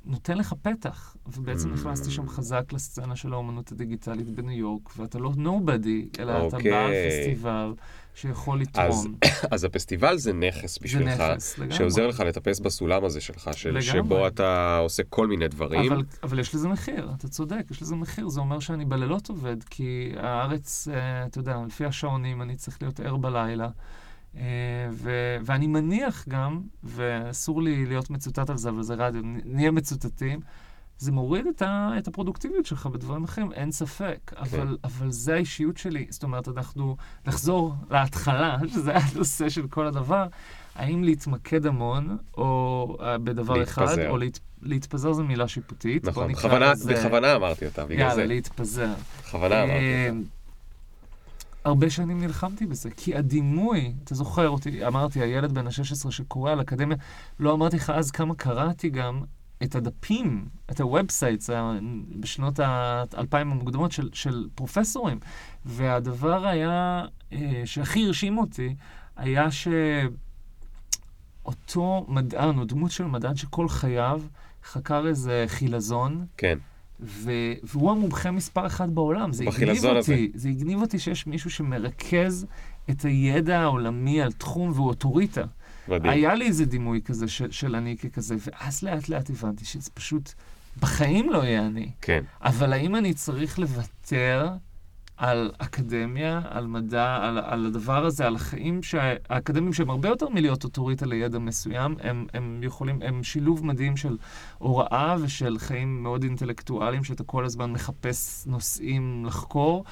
נותן לך פתח, ובעצם נכנסתי שם חזק לסצנה של האומנות הדיגיטלית בניו יורק, ואתה לא נובדי, אלא. אתה בעל אוקיי. פסטיבל שיכול לתרום. אז, הפסטיבל זה נכס בשבילך, זה נכס, לגמרי. שעוזר לך לטפס בסולם הזה שלך, של. שבו אתה עושה כל מיני דברים. אבל, אבל יש לזה מחיר, אתה צודק, יש לזה מחיר. זה אומר שאני בלילות עובד, כי הארץ, אה, אתה יודע, לפי השעונים אני צריך להיות ער בלילה. אה, ו- ואני מניח גם, ואסור לי להיות מצוטט על זה, אבל זה רדיו, נהיה מצוטטים, זה מוריד את, ה- את הפרודוקטיביות שלך בדברים אחרים, אין ספק. כן. אבל, אבל זה האישיות שלי. זאת אומרת, אנחנו נחזור להתחלה, שזה היה הנושא של כל הדבר. האם להתמקד המון, או uh, בדבר להתפזר. אחד, או להת... להתפזר זו מילה שיפוטית. נכון, בכוונה, זה... בכוונה אמרתי אותה, בגלל יאללה, זה. יאללה, להתפזר. בכוונה אמרתי אותה. הרבה שנים נלחמתי בזה, כי הדימוי, אתה זוכר אותי, אמרתי, הילד בן ה-16 שקורא על אקדמיה, לא אמרתי לך אז כמה קראתי גם את הדפים, את ה websites בשנות האלפיים המוקדמות של, של פרופסורים, והדבר היה, אה, שהכי הרשים אותי, היה שאותו מדען, או דמות של מדען שכל חייו חקר איזה חילזון, כן. ו... והוא המומחה מספר אחת בעולם. זה הגניב אותי, הזה. זה הגניב אותי שיש מישהו שמרכז את הידע העולמי על תחום והוא אוטוריטה. מדהים. היה לי איזה דימוי כזה של, של אני ככזה, ואז לאט לאט הבנתי שזה פשוט בחיים לא יהיה אני. כן. אבל האם אני צריך לוותר על אקדמיה, על מדע, על, על הדבר הזה, על החיים האקדמיים שהם הרבה יותר מלהיות אוטוריטה לידע מסוים, הם, הם יכולים, הם שילוב מדהים של הוראה ושל חיים מאוד אינטלקטואליים, שאתה כל הזמן מחפש נושאים לחקור,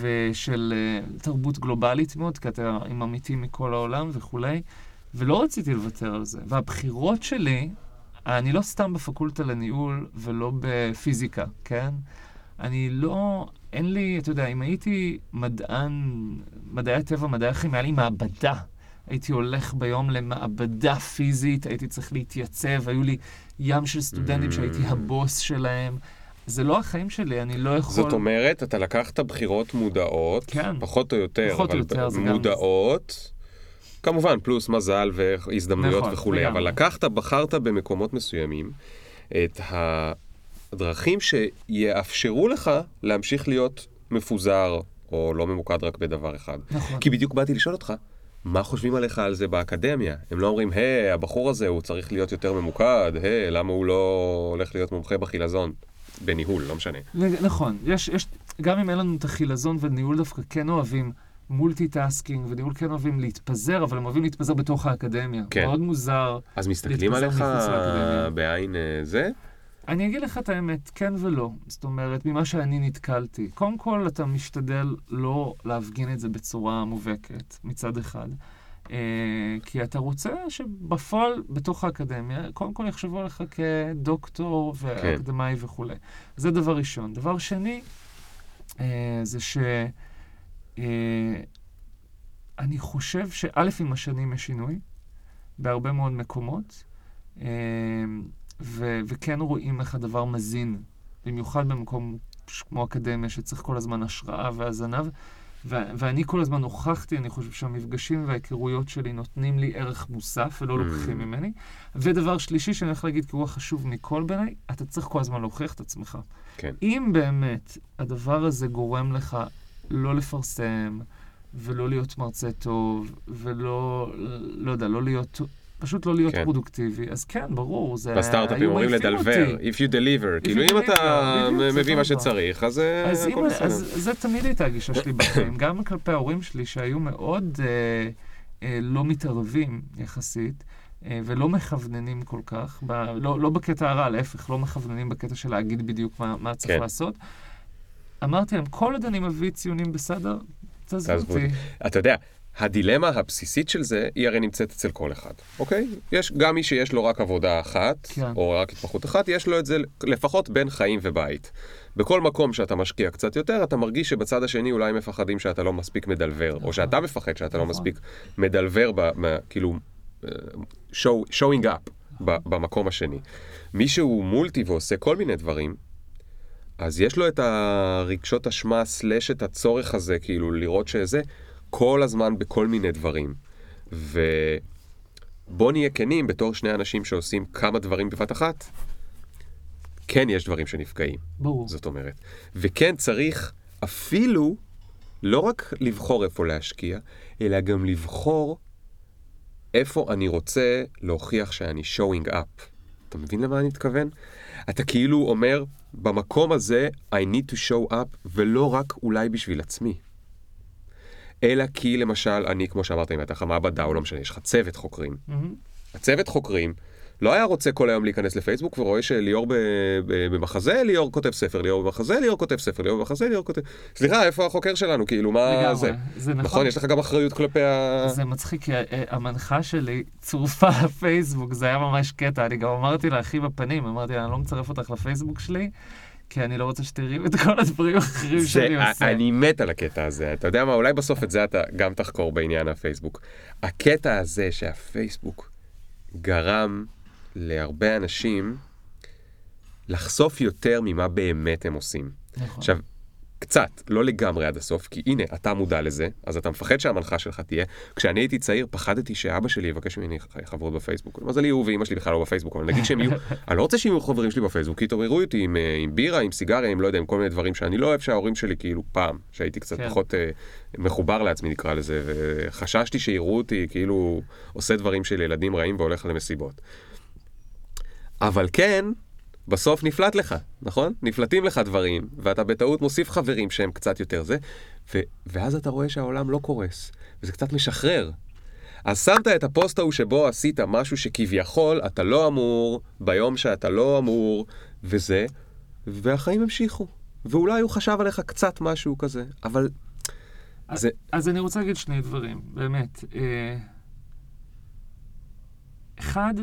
ושל uh, תרבות גלובלית מאוד, כי אתה עם עמיתים מכל העולם וכולי, ולא רציתי לוותר על זה. והבחירות שלי, אני לא סתם בפקולטה לניהול ולא בפיזיקה, כן? אני לא, אין לי, אתה יודע, אם הייתי מדען, מדעי הטבע, מדעי החיים, היה לי מעבדה. הייתי הולך ביום למעבדה פיזית, הייתי צריך להתייצב, היו לי ים של סטודנטים שהייתי Mm. הבוס שלהם. זה לא החיים שלי, אני לא יכול... זאת אומרת, אתה לקחת בחירות מודעות, כן. פחות או יותר, פחות אבל יותר, זה גם- מודעות, כמובן, פלוס מזל והזדמנויות נכון, וכולי, לגמרי. אבל לקחת, בחרת במקומות מסוימים את הדרכים שיאפשרו לך להמשיך להיות מפוזר, או לא ממוקד רק בדבר אחד. נכון. כי בדיוק באתי לשאול אותך, מה חושבים עליך על זה באקדמיה? הם לא אומרים, היי, הבחור הזה, הוא צריך להיות יותר ממוקד, היי, למה הוא לא הולך להיות מומחה בחילזון? בניהול, לא משנה. נכון, יש, יש, גם אם אין לנו את החילזון וניהול דווקא כן אוהבים multitasking, וניהול כן אוהבים להתפזר, אבל הם אוהבים להתפזר בתוך האקדמיה. כן. מאוד מוזר. אז מסתכלים להתפזר עליך מחוץ לאקדמיה. בעין אה, זה? אני אגיד לך את האמת, כן ולא. זאת אומרת, ממה שאני נתקלתי. קודם כל, אתה משתדל לא להפגין את זה בצורה מובהקת, מצד אחד. אה, כי אתה רוצה שבפועל, בתוך האקדמיה, קודם כל יחשבו עליך כדוקטור ואקדמאי וכולי. זה דבר ראשון. דבר שני, אה, זה ש... אה, אני חושב שא', עם השנים יש שינוי בהרבה מאוד מקומות, אה, ו- וכן רואים איך הדבר מזין, במיוחד במקום כמו אקדמיה, שצריך כל הזמן השראה והזנה. ו- ואני כל הזמן הוכחתי, אני חושב שהמפגשים וההיכרויות שלי נותנים לי ערך מוסף ולא Mm. לוקחים ממני. ודבר שלישי שאני הולך להגיד, כי הוא החשוב מכל בעיניי, אתה צריך כל הזמן להוכיח את עצמך. כן. אם באמת הדבר הזה גורם לך לא לפרסם, ולא להיות מרצה טוב, ולא, לא יודע, לא להיות, פשוט לא להיות כן. פרודוקטיבי, אז כן, ברור, זה... בסטארט-אפים אומרים לדלבר, אותי. if you deliver, כאילו you אם אתה deliver, זה מביא מה. שצריך, אז אה, אז, הכל בסדר. אז זה תמיד הייתה הגישה שלי בחיים, גם כלפי ההורים שלי שהיו מאוד אה, אה, לא מתערבים יחסית, אה, ולא מכווננים כל כך, ב, לא, לא בקטע הרע, להפך, לא מכווננים בקטע של להגיד בדיוק מה, מה צריך כן. לעשות. אמרתי להם, כל עוד אני מביא ציונים בסדר, תעזבו אותי. אתה יודע, הדילמה הבסיסית של זה, היא הרי נמצאת אצל כל אחד, אוקיי? יש גם מי שיש לו רק עבודה אחת, כן. או רק התמחות אחת, יש לו את זה לפחות בין חיים ובית. בכל מקום שאתה משקיע קצת יותר, אתה מרגיש שבצד השני אולי מפחדים שאתה לא מספיק מדלבר, או נכון. שאתה מפחד שאתה לא נכון. מספיק מדלבר, ב, ב, כאילו, אה, show, showing up ב, במקום השני. מי שהוא מולטי ועושה כל מיני דברים, אז יש לו את הרגשות אשמה סלש את הצורך הזה, כאילו לראות שזה, כל הזמן בכל מיני דברים. ובוא נהיה כנים, בתור שני אנשים שעושים כמה דברים בבת אחת, כן יש דברים שנפגעים, ברור. זאת אומרת. וכן צריך אפילו לא רק לבחור איפה להשקיע, אלא גם לבחור איפה אני רוצה להוכיח שאני showing up. אתה מבין למה אני מתכוון? אתה כאילו אומר, במקום הזה I need to show up, ולא רק אולי בשביל עצמי. אלא כי למשל, אני, כמו שאמרת, אם הייתה לך מעבדה או לא משנה, יש לך צוות חוקרים. מהמם. הצוות חוקרים לא היה רוצה כל היום להיכנס לפייסבוק ורואה שליאור ב- ב- במחזה, ליאור כותב ספר, ליאור במחזה, ליאור כותב ספר, ליאור במחזה, ליאור כותב... סליחה, איפה החוקר שלנו? כאילו, מה לגמרי, זה? זה נכון. נכון, יש לך גם אחריות כלפי ה... זה מצחיק, כי אה, המנחה שלי צורפה לפייסבוק, זה היה ממש קטע. אני גם אמרתי לה הכי בפנים, אמרתי לה, אני לא מצרף אותך לפייסבוק שלי, כי אני לא רוצה שתראי את כל הדברים האחרים שאני עושה. אני מת על הקטע הזה. אתה יודע מה, אולי בסוף את זה אתה גם תחקור בעניין הפייסבוק. הקטע הזה שהפייסבוק גרם להרבה אנשים לחשוף יותר ממה באמת הם עושים. נכון. עכשיו, קצת, לא לגמרי עד הסוף, כי הנה, אתה מודע לזה, אז אתה מפחד שהמנחה שלך תהיה. כשאני הייתי צעיר, פחדתי שאבא שלי יבקש ממני חברות בפייסבוק. מזלי הוא ואימא שלי בכלל לא בפייסבוק, אבל נגיד שהם יהיו, אני לא רוצה שיהיו חברים שלי בפייסבוק, כי יתעוררו אותי עם, אה, עם בירה, עם סיגריה, עם לא יודע, עם כל מיני דברים שאני לא אוהב שההורים שלי, כאילו, פעם, שהייתי קצת כן. פחות אה, מחובר לעצמי, נקרא לזה, וחששתי שיראו אותי, כאילו, עושה דברים של ילדים רעים והולך למסיבות. אבל כן, בסוף נפלט לך, נכון? נפלטים לך דברים, ואתה בטעות מוסיף חברים שהם קצת יותר זה, ו- ואז אתה רואה שהעולם לא קורס, וזה קצת משחרר. אז שמת את הפוסט ההוא שבו עשית משהו שכביכול אתה לא אמור, ביום שאתה לא אמור, וזה, והחיים המשיכו. ואולי הוא חשב עליך קצת משהו כזה, אבל זה... אז אני רוצה להגיד שני דברים, באמת. אה, אחד,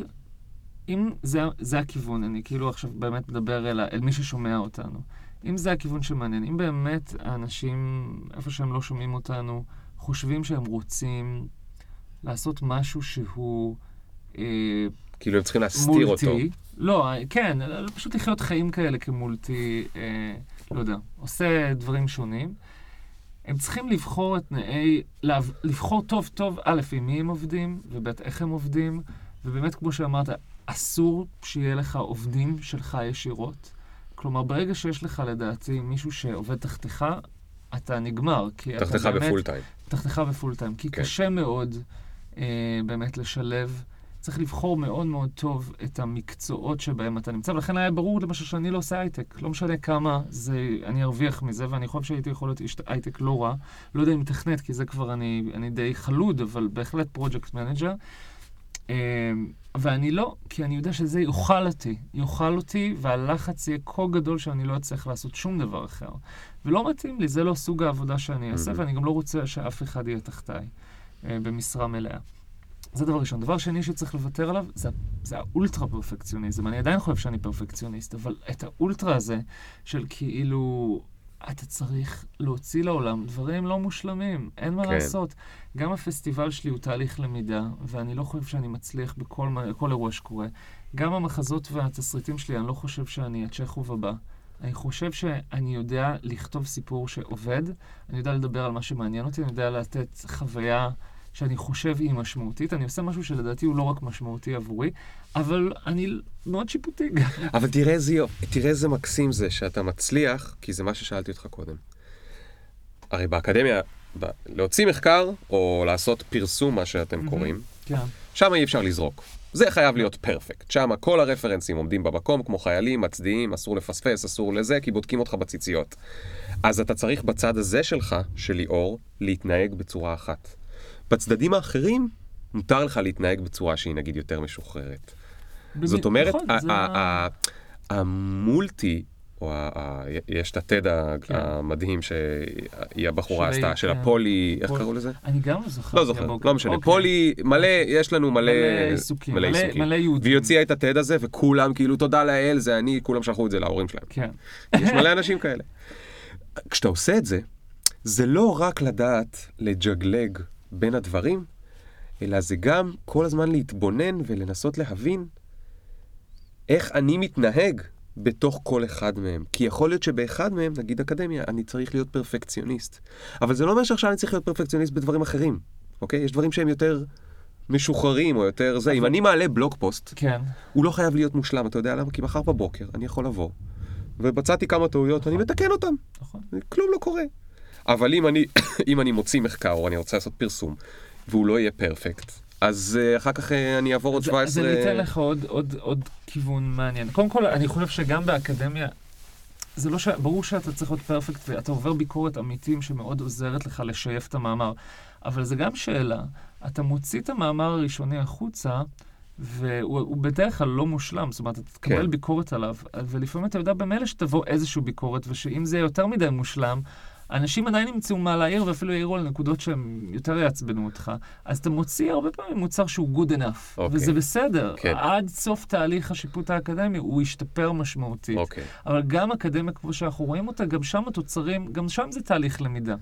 אם זה, זה הכיוון, אני כאילו עכשיו באמת מדבר אל, אל מי ששומע אותנו. אם זה הכיוון שמעניין, אם באמת האנשים, איפה שהם לא שומעים אותנו, חושבים שהם רוצים לעשות משהו שהוא... אה, כאילו הם צריכים להסתיר מולטי, אותו. לא, כן, פשוט לחיות חיים כאלה כמולטי, אה, לא יודע, עושה דברים שונים. הם צריכים לבחור את תנאי, לבחור טוב טוב, א', עם מי הם עובדים, וב', איך הם עובדים, ובאמת, כמו שאמרת, אסור שיהיה לך עובדים שלך ישירות. כלומר, ברגע שיש לך, לדעתי, מישהו שעובד תחתיך, אתה נגמר. כי אתה תחתיך בפול טיים. תחתיך בפול טיים, כי כן. קשה מאוד אה, באמת לשלב. צריך לבחור מאוד מאוד טוב את המקצועות שבהם אתה נמצא, ולכן היה ברור למשל שאני לא עושה הייטק. לא משנה כמה זה, אני ארוויח מזה, ואני חושב שהייתי יכול להיות איש הייטק לא רע. לא יודע אם מתכנת, כי זה כבר אני, אני די חלוד, אבל בהחלט project manager. ואני לא, כי אני יודע שזה יאכל אותי. יאכל אותי, והלחץ יהיה כה גדול שאני לא אצליח לעשות שום דבר אחר. ולא מתאים לי, זה לא סוג העבודה שאני אעשה, mhm. ואני גם לא רוצה שאף אחד יהיה תחתיי אה, במשרה מלאה. זה דבר ראשון. דבר שני שצריך לוותר עליו, זה, זה האולטרה פרפקציוניזם. אני עדיין חושב שאני פרפקציוניסט, אבל את האולטרה הזה של כאילו, אתה צריך להוציא לעולם דברים לא מושלמים, אין מה כן. לעשות. גם הפסטיבל שלי הוא תהליך למידה, ואני לא חושב שאני מצליח בכל כל אירוע שקורה. גם המחזות והתסריטים שלי, אני לא חושב שאני הצ'כוב הבא. אני חושב שאני יודע לכתוב סיפור שעובד, אני יודע לדבר על מה שמעניין אותי, אני יודע לתת חוויה שאני חושב היא משמעותית. אני עושה משהו שלדעתי הוא לא רק משמעותי עבורי, אבל אני מאוד שיפוטי גם. אבל תראה איזה תראה איזה מקסים זה שאתה מצליח, כי זה מה ששאלתי אותך קודם. הרי באקדמיה, ב- להוציא מחקר או לעשות פרסום, מה שאתם. קוראים, כן, שם אי אפשר לזרוק. זה חייב להיות פרפקט. שם כל הרפרנסים עומדים במקום, כמו חיילים, מצדיעים, אסור לפספס, אסור לזה, כי בודקים אותך בציציות. אז אתה צריך בצד הזה שלך, של ליאור, להתנהג בצורה אחת. בצדדים האחרים, מותר לך להתנהג בצורה שהיא נגיד יותר משוחררת. זאת במ- אומרת, נכון, ה- זה ה- ה- ה- המולטי, או יש את הטד כן. המדהים שהיא הבחורה עשתה, של כן. הפולי, איך קראו לזה? אני גם לא זוכר. לא זוכר, לא משנה. פולי, מלא, יש לנו מלא עיסוקים, מלא- עיסוקים. מלא יהודים. והיא הוציאה את הטד הזה, וכולם כאילו, תודה לאל, זה אני, כולם שלחו את זה להורים שלהם. כן. יש מלא אנשים כאלה. כשאתה עושה את זה, זה לא רק לדעת לג'גלג בין הדברים, אלא זה גם כל הזמן להתבונן ולנסות להבין איך אני מתנהג בתוך כל אחד מהם. כי יכול להיות שבאחד מהם, נגיד אקדמיה, אני צריך להיות פרפקציוניסט. אבל זה לא אומר שעכשיו אני צריך להיות פרפקציוניסט בדברים אחרים, אוקיי? יש דברים שהם יותר משוחררים או יותר זה. אם אני מעלה בלוג פוסט, כן. הוא לא חייב להיות מושלם, אתה יודע למה? כי מחר בבוקר אני יכול לבוא, ובצעתי כמה טעויות, אני מתקן אותן, נכון. כלום לא קורה. אבל אם אני, אם אני מוציא מחקר או אני רוצה לעשות פרסום, והוא לא יהיה פרפקט, אז uh, אחר כך uh, אני אעבור עוד אז- 17... אז אני אתן לך עוד, עוד, עוד כיוון מעניין. קודם כל, אני חושב שגם באקדמיה, זה לא ש... ברור שאתה צריך להיות פרפקט ואתה עובר ביקורת אמיתים שמאוד עוזרת לך לשייף את המאמר. אבל זה גם שאלה, אתה מוציא את המאמר הראשוני החוצה, והוא הוא בדרך כלל לא מושלם, זאת אומרת, אתה תקבל כן. ביקורת עליו, ולפעמים אתה יודע במילא שתבוא איזושהי ביקורת, ושאם זה יהיה יותר מדי מושלם, אנשים עדיין ימצאו מה להעיר, ואפילו יעירו על נקודות שהם יותר יעצבנו אותך. אז אתה מוציא הרבה פעמים מוצר שהוא good enough, אוקיי. וזה בסדר. כן. עד סוף תהליך השיפוט האקדמי הוא ישתפר משמעותית. אוקיי, אבל גם אקדמיה, כמו שאנחנו רואים אותה, גם שם התוצרים, גם שם זה תהליך למידה.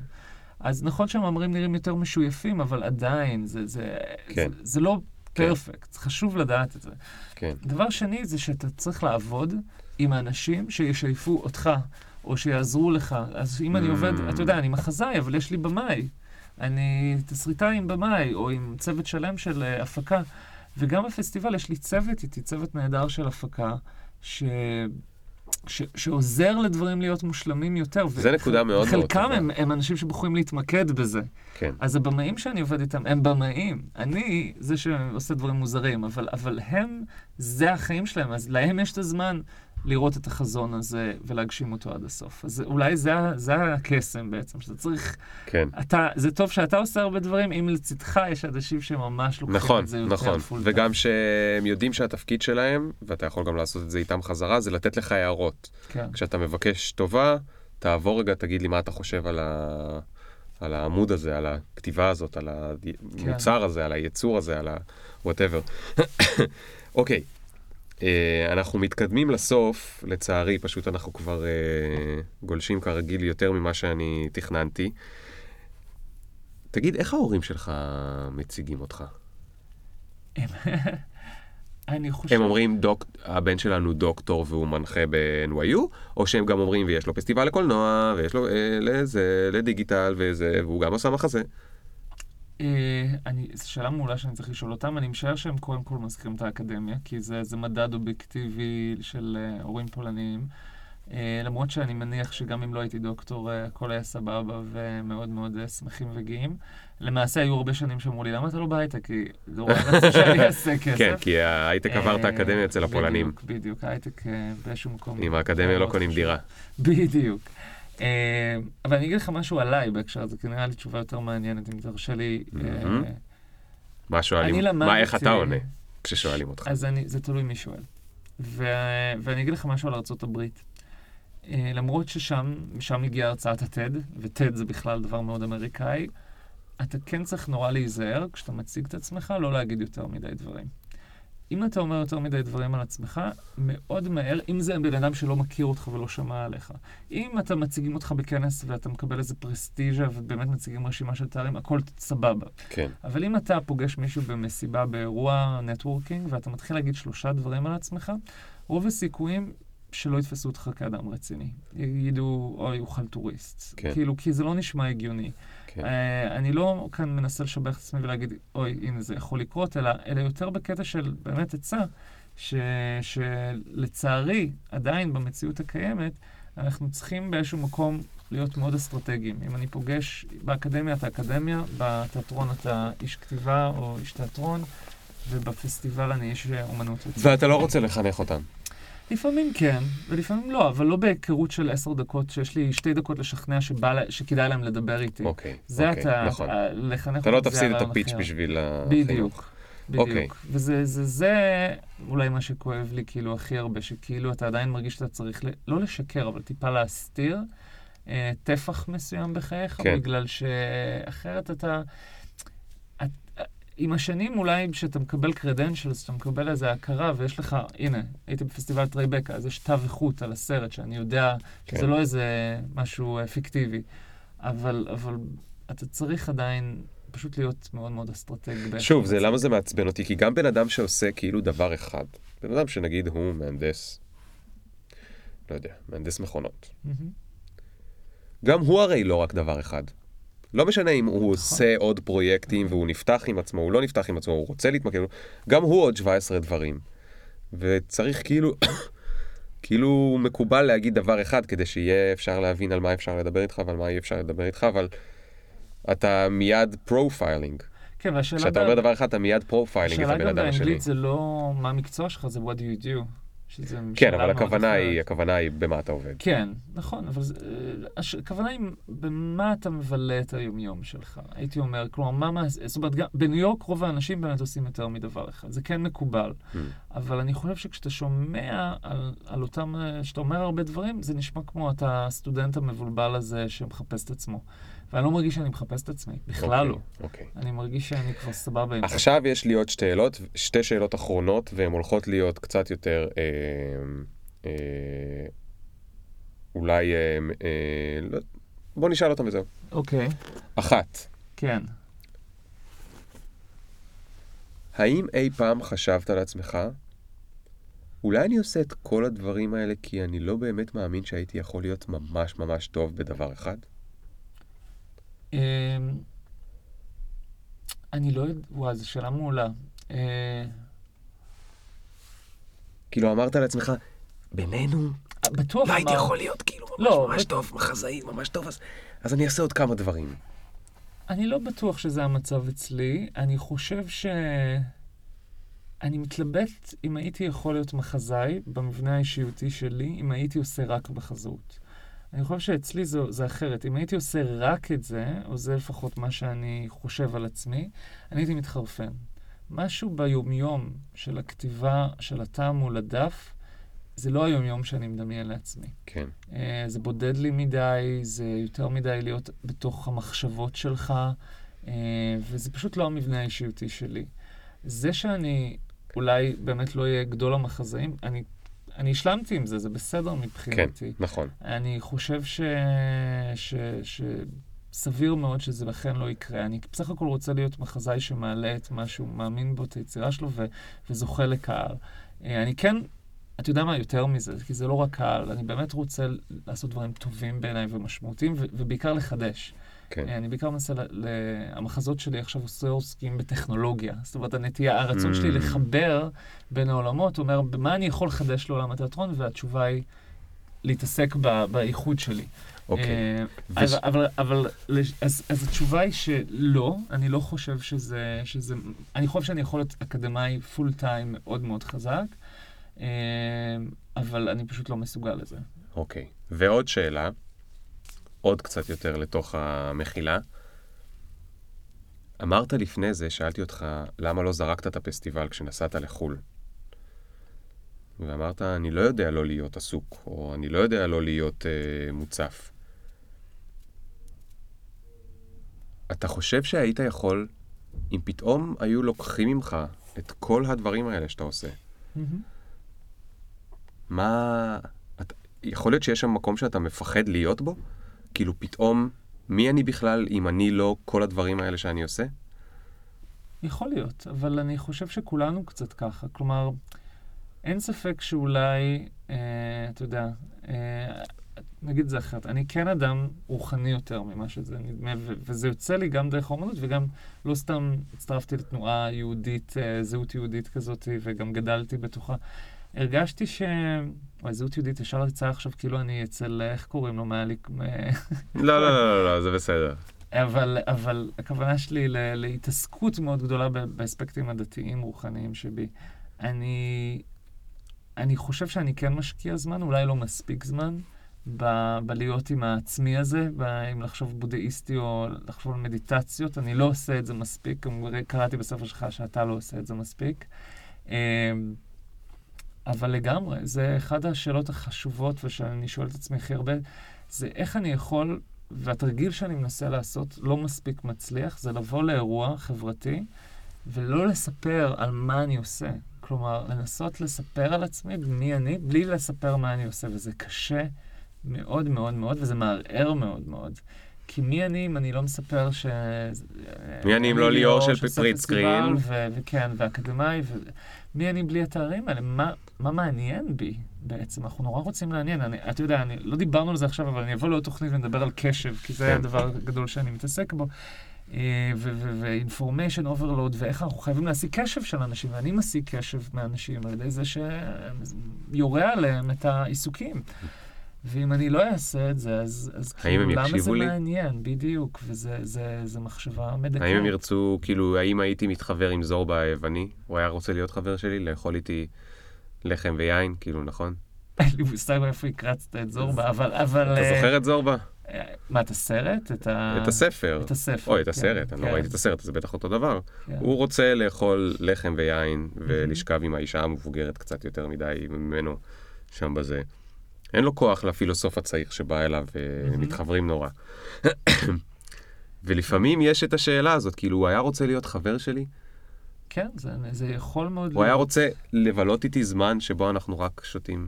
אז נכון שהמאמרים נראים יותר משויפים, אבל עדיין, זה, זה, כן. זה, זה לא כן. פרפקט, חשוב לדעת את זה. כן. דבר שני, זה שאתה צריך לעבוד עם האנשים שישייפו אותך, או שיעזרו לך. אז אם אני Mm. עובד, אתה יודע, אני מחזאי, אבל יש לי במאי. אני תסריטאי עם במאי, או עם צוות שלם של uh, הפקה. וגם בפסטיבל יש לי צוות איתי, צוות נהדר של הפקה, ש... ש... שעוזר לדברים להיות מושלמים יותר. זה נקודה מאוד מאוד טובה. הם, הם אנשים שבוחרים להתמקד בזה. כן. אז הבמאים שאני עובד איתם הם במאים. אני זה שעושה דברים מוזרים, אבל, אבל הם, זה החיים שלהם, אז להם יש את הזמן לראות את החזון הזה ולהגשים אותו עד הסוף. אז אולי זה, ה- זה הקסם בעצם, שאתה צריך... כן. אתה, זה טוב שאתה עושה הרבה דברים, אם לצדך יש אנשים שממש לוקחים נכון, את זה יותר נכון. פול וגם שהם יודעים שהתפקיד שלהם, ואתה יכול גם לעשות את זה איתם חזרה, זה לתת לך הערות. כן. כשאתה מבקש טובה, תעבור רגע, תגיד לי מה אתה חושב על, ה... על העמוד הזה, על הכתיבה הזאת, על המוצר הזה, על היצור הזה, על ה-whatever. אוקיי, אה, אנחנו מתקדמים לסוף, לצערי, פשוט אנחנו כבר אה, גולשים כרגיל יותר ממה שאני תכננתי. תגיד, איך ההורים שלך מציגים אותך? אני חושב... הם אומרים, דוק, הבן שלנו דוקטור והוא מנחה ב-NYU, או שהם גם אומרים, ויש לו פסטיבל לקולנוע, ויש לו אה, לזה, לדיגיטל וזה, והוא גם עשה מחזה. אה, אני, זו שאלה מעולה שאני צריך לשאול אותם. אני משער שהם קודם כל מזכירים את האקדמיה, כי זה, זה מדד אובייקטיבי של uh, הורים פולניים. Uh, למרות שאני מניח שגם אם לא הייתי דוקטור, uh, הכל היה סבבה ומאוד מאוד uh, שמחים וגאים. למעשה היו הרבה שנים שאמרו לי, למה אתה לא בהייטק? כי זה נורא רצו שאני אעשה כסף. כן, כי ההייטק עבר את האקדמיה אצל הפולנים. בדיוק, בדיוק, ההייטק באיזשהו מקום. עם האקדמיה לא קונים דירה. בדיוק. אה, אבל אני אגיד לך משהו עליי בהקשר הזה, כי נראה לי תשובה יותר מעניינת, אם תרשה לי. אה, מה שואלים? מה, איך אתה עונה כששואלים אותך? אז זה תלוי מי שואל. ואני אגיד לך משהו על ארה"ב. אה, למרות ששם, שם הגיעה הרצאת הטד, וטד זה בכלל דבר מאוד אמריקאי, אתה כן צריך נורא להיזהר כשאתה מציג את עצמך, לא להגיד יותר מדי דברים. אם אתה אומר יותר מדי דברים על עצמך, מאוד מהר, אם זה בן אדם שלא מכיר אותך ולא שמע עליך, אם אתה מציגים אותך בכנס ואתה מקבל איזה פרסטיז'ה ובאמת מציגים רשימה של תארים, הכל סבבה. כן. אבל אם אתה פוגש מישהו במסיבה, באירוע נטוורקינג, ואתה מתחיל להגיד שלושה דברים על עצמך, רוב הסיכויים שלא יתפסו אותך כאדם רציני. יגידו, אוי, הוא חלטוריסט. כן. כאילו, כי זה לא נשמע הגיוני. כן. Uh, אני לא כאן מנסה לשבח את עצמי ולהגיד, אוי, הנה, זה יכול לקרות, אלא, אלא יותר בקטע של באמת עצה, ש, שלצערי, עדיין במציאות הקיימת, אנחנו צריכים באיזשהו מקום להיות מאוד אסטרטגיים. אם אני פוגש באקדמיה, אתה אקדמיה, בתיאטרון אתה איש כתיבה או איש תיאטרון, ובפסטיבל אני איש אומנות. ואתה לא רוצה לחנך אותם. לפעמים כן, ולפעמים לא, אבל לא בהיכרות של עשר דקות, שיש לי שתי דקות לשכנע שבא, שכדאי להם לדבר איתי. אוקיי, זה אוקיי, אתה, נכון. לחנך אתה לא תפסיד את הפיץ' בשביל החינוך. בדיוק, בדיוק. אוקיי. וזה זה, זה אולי מה שכואב לי כאילו הכי הרבה, שכאילו אתה עדיין מרגיש שאתה צריך, ל, לא לשקר, אבל טיפה להסתיר אה, טפח מסוים בחייך, כן. בגלל שאחרת אתה... עם השנים אולי כשאתה מקבל credentials, כשאתה מקבל איזה הכרה ויש לך, הנה, הייתי בפסטיבל טרייבקה, אז יש תו איכות על הסרט, שאני יודע כן. שזה לא איזה משהו אה, פיקטיבי, אבל, אבל אתה צריך עדיין פשוט להיות מאוד מאוד אסטרטג. שוב, זה למה זה מעצבן אותי? כי גם בן אדם שעושה כאילו דבר אחד, בן אדם שנגיד הוא מהנדס, לא יודע, מהנדס מכונות. Mm-hmm. גם הוא הרי לא רק דבר אחד. לא משנה אם הוא נכון. עושה עוד פרויקטים והוא נפתח עם עצמו, הוא לא נפתח עם עצמו, הוא רוצה להתמקד, גם הוא עוד 17 דברים. וצריך כאילו, כאילו מקובל להגיד דבר אחד כדי שיהיה אפשר להבין על מה אפשר לדבר איתך ועל מה אי אפשר לדבר איתך, אבל אתה מיד profiling. כן, והשאלה... כשאתה אומר דבר אחד, אתה מיד profiling את הבן אדם השני. השאלה גם באנגלית זה לא מה המקצוע שלך, זה what do you do. כן, אבל הכוונה היא, הכוונה היא במה אתה עובד. כן, נכון, אבל זה, הש, הכוונה היא במה אתה מבלה את היומיום שלך. הייתי אומר, כלומר, מה, מה, זאת אומרת, גם, בניו יורק רוב האנשים באמת עושים יותר מדבר אחד. זה כן מקובל. Hmm. אבל אני חושב שכשאתה שומע על, על אותם, שאתה אומר הרבה דברים, זה נשמע כמו אתה הסטודנט המבולבל הזה שמחפש את עצמו. ואני לא מרגיש שאני מחפש את עצמי, בכלל לא. אוקיי. אני מרגיש שאני כבר סבבה עם זה. עכשיו יש לי עוד שאלות, שתי שאלות אחרונות, והן הולכות להיות קצת יותר, אה, אה, אולי, אה, אה, לא, בוא נשאל אותם וזהו. אוקיי. אחת. כן. האם אי פעם חשבת על עצמך, אולי אני עושה את כל הדברים האלה כי אני לא באמת מאמין שהייתי יכול להיות ממש ממש טוב בדבר אחד? אמ, אני לא יודע, וואי, זו שאלה מעולה. אה, כאילו אמרת לעצמך, בינינו, בטוח לא הייתי יכול להיות כאילו ממש לא, ממש טוב, מחזאי, ממש טוב, אז אני אעשה עוד כמה דברים. אני לא בטוח שזה המצב אצלי. אני חושב ש... אני מתלבט אם הייתי יכול להיות מחזאי במבנה האישיותי שלי, אם הייתי עושה רק מחזאות. אני חושב שאצלי זה, זה אחרת. אם הייתי עושה רק את זה, או זה לפחות מה שאני חושב על עצמי, אני הייתי מתחרפן. משהו ביומיום של הכתיבה, של הטעם מול הדף, זה לא היומיום שאני מדמיין לעצמי. כן. Uh, זה בודד לי מדי, זה יותר מדי להיות בתוך המחשבות שלך, uh, וזה פשוט לא המבנה האישיותי שלי. זה שאני אולי באמת לא יהיה גדול המחזאים. אני, אני השלמתי עם זה, זה בסדר מבחינתי. כן, נכון. אני חושב ש... ש... ש... סביר מאוד שזה לכן לא יקרה. אני בסך הכל רוצה להיות מחזאי שמעלה את מה שהוא מאמין בו, את היצירה שלו, ו... וזוכה לקהל. אה, אני כן, אתה יודע מה, יותר מזה, כי זה לא רק קהל, אני באמת רוצה לעשות דברים טובים בעיניי ומשמעותיים, ו... ובעיקר לחדש. כן. אני בעיקר מנסה, ל... המחזות שלי עכשיו עוסקים בטכנולוגיה. זאת אומרת, הנטייה, הרצון שלי Mm. לחבר בין העולמות, אומר, במה אני יכול לחדש לעולם התיאטרון, והתשובה היא להתעסק ב... באיחוד שלי. אוקיי. אה, אבל, אבל, אבל אז, אז התשובה היא שלא, אני לא חושב שזה, שזה, אני חושב שאני יכול להיות אקדמאי פול טיים מאוד מאוד חזק, אה, אבל אני פשוט לא מסוגל לזה. אוקיי. ועוד שאלה, עוד קצת יותר לתוך המחילה. אמרת לפני זה, שאלתי אותך, למה לא זרקת את הפסטיבל כשנסעת לחו"ל? ואמרת, אני לא יודע לא להיות עסוק, או אני לא יודע לא להיות אה, מוצף. אתה חושב שהיית יכול, אם פתאום היו לוקחים ממך את כל הדברים האלה שאתה עושה, מה... את... יכול להיות שיש שם מקום שאתה מפחד להיות בו? כאילו פתאום, מי אני בכלל אם אני לא כל הדברים האלה שאני עושה? יכול להיות, אבל אני חושב שכולנו קצת ככה. כלומר, אין ספק שאולי, אה, אתה יודע, אה, נגיד זה אחרת, אני כן אדם רוחני יותר ממה שזה נדמה, וזה יוצא לי גם דרך האומנות, וגם לא סתם הצטרפתי לתנועה יהודית, אה, זהות יהודית כזאת, וגם גדלתי בתוכה. הרגשתי ש... וואי, זהות יהודית, ישר יצא עכשיו כאילו אני אצל, איך קוראים לו, מעלי... לא, לא, לא, לא, לא, זה בסדר. אבל, אבל הכוונה שלי ל- להתעסקות מאוד גדולה באספקטים הדתיים רוחניים שבי. אני, אני חושב שאני כן משקיע זמן, אולי לא מספיק זמן, ב- בלהיות עם העצמי הזה, ב- אם לחשוב בודהיסטי או לחשוב על מדיטציות. אני לא עושה את זה מספיק, גם קראתי בספר שלך שאתה לא עושה את זה מספיק. אבל לגמרי, זה אחת השאלות החשובות ושאני שואל את עצמי הכי הרבה, זה איך אני יכול והתרגיל שאני מנסה לעשות לא מספיק מצליח, זה לבוא לאירוע חברתי ולא לספר על מה אני עושה. כלומר, לנסות לספר על עצמי מי אני, בלי לספר מה אני עושה, וזה קשה מאוד מאוד מאוד, וזה מערער מאוד מאוד. כי מי אני אם אני לא מספר ש... מי אני אם לא ליאור של פריט סקרין? וכן, ואקדמאי, ו... מי אני בלי התארים האלה? מה, מה מעניין בי בעצם? אנחנו נורא רוצים לעניין. אני, אתה יודע, אני, לא דיברנו על זה עכשיו, אבל אני אבוא לעוד תוכנית ונדבר על קשב, כי זה כן. הדבר הגדול שאני מתעסק בו. ו-information overload, ואיך אנחנו חייבים להשיג קשב של אנשים, ואני משיג קשב מאנשים על ידי זה שיורה עליהם את העיסוקים. ואם אני לא אעשה את זה, אז, אז כאילו, למה זה לי? מעניין? בדיוק, זה מחשבה מדכאת. האם הם ירצו, כאילו, האם הייתי מתחבר עם זורבה היווני? הוא היה רוצה להיות חבר שלי? לאכול איתי לחם ויין? כאילו, נכון? אין לי מושג איפה הקרצת את זורבה, אבל... אבל אתה אה, זוכר את זורבה? אה, מה, את הסרט? את ה... את הספר. את הספר. אוי, את כן, הסרט, אני לא כן, ראיתי את הסרט, זה בטח אותו דבר. כן. הוא רוצה לאכול לחם ויין ולשכב עם האישה המבוגרת קצת יותר מדי ממנו שם בזה. אין לו כוח לפילוסוף הצעיר שבא אליו. ומתחברים נורא. ולפעמים יש את השאלה הזאת, כאילו, הוא היה רוצה להיות חבר שלי? כן, זה, זה יכול מאוד... הוא היה. רוצה לבלות איתי זמן שבו אנחנו רק שותים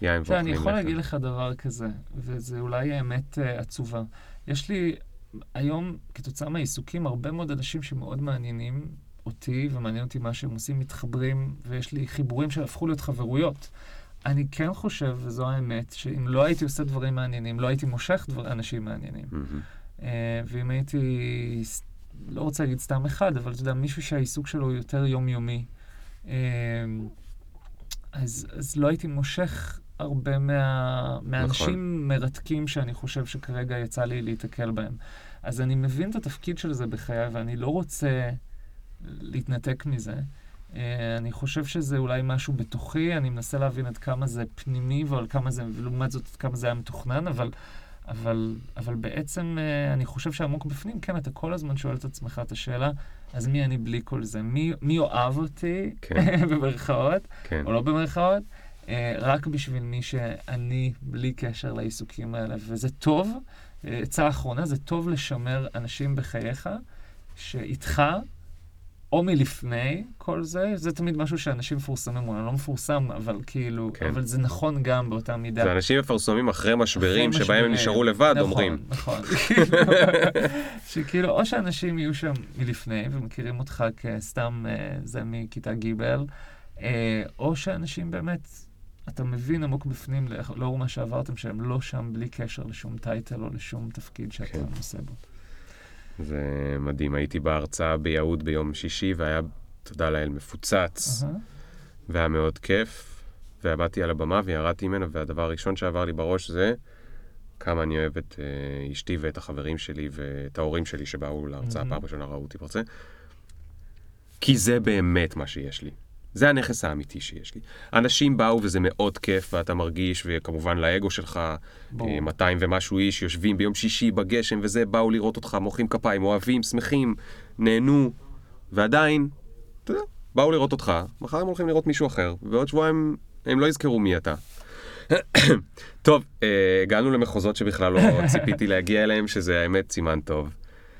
יין אני ואוכלים יכול לחם. להגיד לך דבר כזה, וזה אולי אמת uh, עצובה. יש לי היום, כתוצאה מהעיסוקים, הרבה מאוד אנשים שמאוד מעניינים אותי, ומעניין אותי מה שהם עושים, מתחברים, ויש לי חיבורים שהפכו להיות חברויות. אני כן חושב, וזו האמת, שאם לא הייתי עושה דברים מעניינים, לא הייתי מושך דבר, אנשים מעניינים. מהמם. Uh, ואם הייתי, לא רוצה להגיד סתם אחד, אבל אתה יודע, מישהו שהעיסוק שלו הוא יותר יומיומי, uh, אז, אז לא הייתי מושך הרבה מה, מהאנשים מרתקים שאני חושב שכרגע יצא לי להיתקל בהם. אז אני מבין את התפקיד של זה בחיי, ואני לא רוצה להתנתק מזה. Uh, אני חושב שזה אולי משהו בתוכי, אני מנסה להבין עד כמה זה פנימי ועל כמה זה, ולעומת זאת עד כמה זה היה מתוכנן, אבל, אבל, אבל בעצם uh, אני חושב שעמוק בפנים, כן, אתה כל הזמן שואל את עצמך את השאלה, אז מי אני בלי כל זה? מי, מי יאהב אותי, כן. במרכאות, כן. או לא במרכאות, uh, רק בשביל מי שאני בלי קשר לעיסוקים האלה. וזה טוב, אה, עצה אחרונה, זה טוב לשמר אנשים בחייך, שאיתך או מלפני כל זה, זה תמיד משהו שאנשים מפורסמים, הוא לא מפורסם, אבל כאילו, כן. אבל זה נכון גם באותה מידה. זה אנשים מפרסמים אחרי משברים אחרי שבהם הם. נשארו לבד, נכון, אומרים. נכון, כאילו, שכאילו, או שאנשים יהיו שם מלפני ומכירים אותך כסתם אה, זה מכיתה ג', אה, או שאנשים באמת, אתה מבין עמוק בפנים, לאור מה שעברתם, שהם לא שם בלי קשר לשום טייטל או לשום תפקיד שאתה כן. נושא בו. זה מדהים, הייתי בהרצאה ביהוד ביום שישי, והיה, תודה לאל, מפוצץ, אהה. והיה מאוד כיף, ועבדתי על הבמה וירדתי ממנה, והדבר הראשון שעבר לי בראש זה כמה אני אוהב את אה, אשתי ואת החברים שלי ואת ההורים שלי שבאו להרצאה, מהמם. פעם ראשונה ראו אותי בהרצאה, כי זה באמת מה שיש לי. זה הנכס האמיתי שיש לי. אנשים באו וזה מאוד כיף, ואתה מרגיש, וכמובן לאגו שלך, ברור. אה, 200 ומשהו איש יושבים ביום שישי בגשם וזה, באו לראות אותך, מוחאים כפיים, אוהבים, שמחים, נהנו, ועדיין, אתה יודע, באו לראות אותך, מחר הם הולכים לראות מישהו אחר, ועוד שבועיים הם לא יזכרו מי אתה. טוב, אה, הגענו למחוזות שבכלל לא ציפיתי להגיע אליהם, שזה האמת סימן טוב.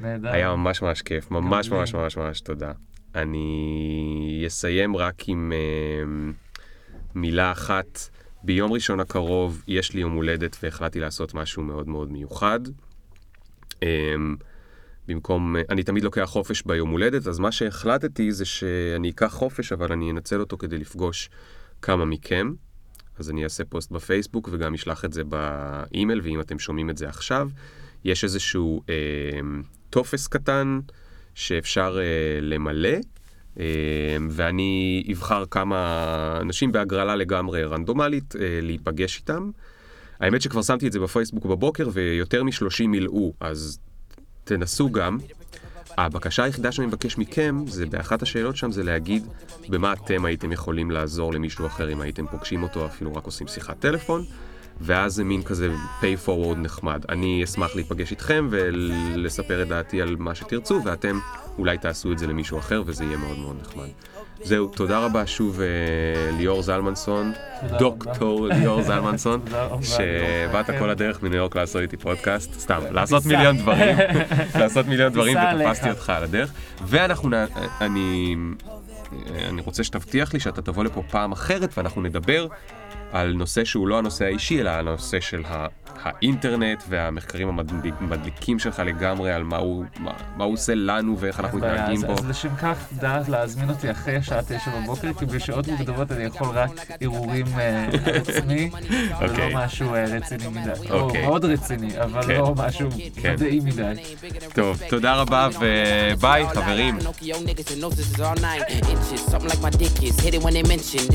נהדר. היה ממש ממש כיף, ממש. ממש ממש ממש תודה. אני אסיים רק עם אה, מילה אחת. ביום ראשון הקרוב יש לי יום הולדת והחלטתי לעשות משהו מאוד מאוד מיוחד. אה, במקום, אני תמיד לוקח חופש ביום הולדת, אז מה שהחלטתי זה שאני אקח חופש, אבל אני אנצל אותו כדי לפגוש כמה מכם. אז אני אעשה פוסט בפייסבוק וגם אשלח את זה באימייל, ואם אתם שומעים את זה עכשיו, יש איזשהו אה, טופס קטן שאפשר אה, למלא, אה, ואני אבחר כמה אנשים בהגרלה לגמרי רנדומלית אה, להיפגש איתם. האמת שכבר שמתי את זה בפייסבוק בבוקר, ויותר מ-30 מילאו, אז תנסו גם. הבקשה היחידה שאני מבקש מכם, זה באחת השאלות שם, זה להגיד במה אתם הייתם יכולים לעזור למישהו אחר אם הייתם פוגשים אותו, אפילו רק עושים שיחת טלפון, ואז זה מין כזה pay forward נחמד. אני אשמח להיפגש איתכם ולספר את דעתי על מה שתרצו, ואתם אולי תעשו את זה למישהו אחר, וזה יהיה מאוד מאוד נחמד. זהו, תודה רבה שוב אה, ליאור זלמנסון, דוקטור ליאור זלמנסון, שבאת. כל הדרך מניו יורק לעשות איתי פודקאסט, סתם, לעשות. מיליון דברים, לעשות מיליון דברים, ותפסתי. אותך על הדרך. ואנחנו, אני, אני רוצה שתבטיח לי שאתה תבוא לפה פעם אחרת, ואנחנו נדבר על נושא שהוא לא הנושא האישי, אלא הנושא של ה- האינטרנט והמחקרים המדליק- המדליקים שלך לגמרי על מה הוא, מה, מה הוא עושה לנו ואיך אנחנו מתנהגים בו. אז לשם כך דעת להזמין אותי אחרי השעה תשע בבוקר, כי בשעות מוקדמות אני יכול רק הרהורים אה, על עצמי, אוקיי. ולא משהו אה, רציני מדי. או אוקיי. מאוד רציני, אבל כן. לא משהו כן. מדעי מדי. טוב, תודה רבה וביי חברים.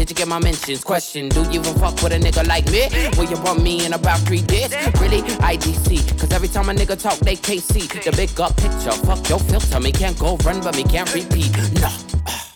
Did you get my mentions? Question. Do you even fuck with a nigga like me? Will you bump me in about three days? Really? IDC. Cause every time a nigga talk, they can't see the big up picture. Fuck your filter. Me can't go run, but me can't repeat. No.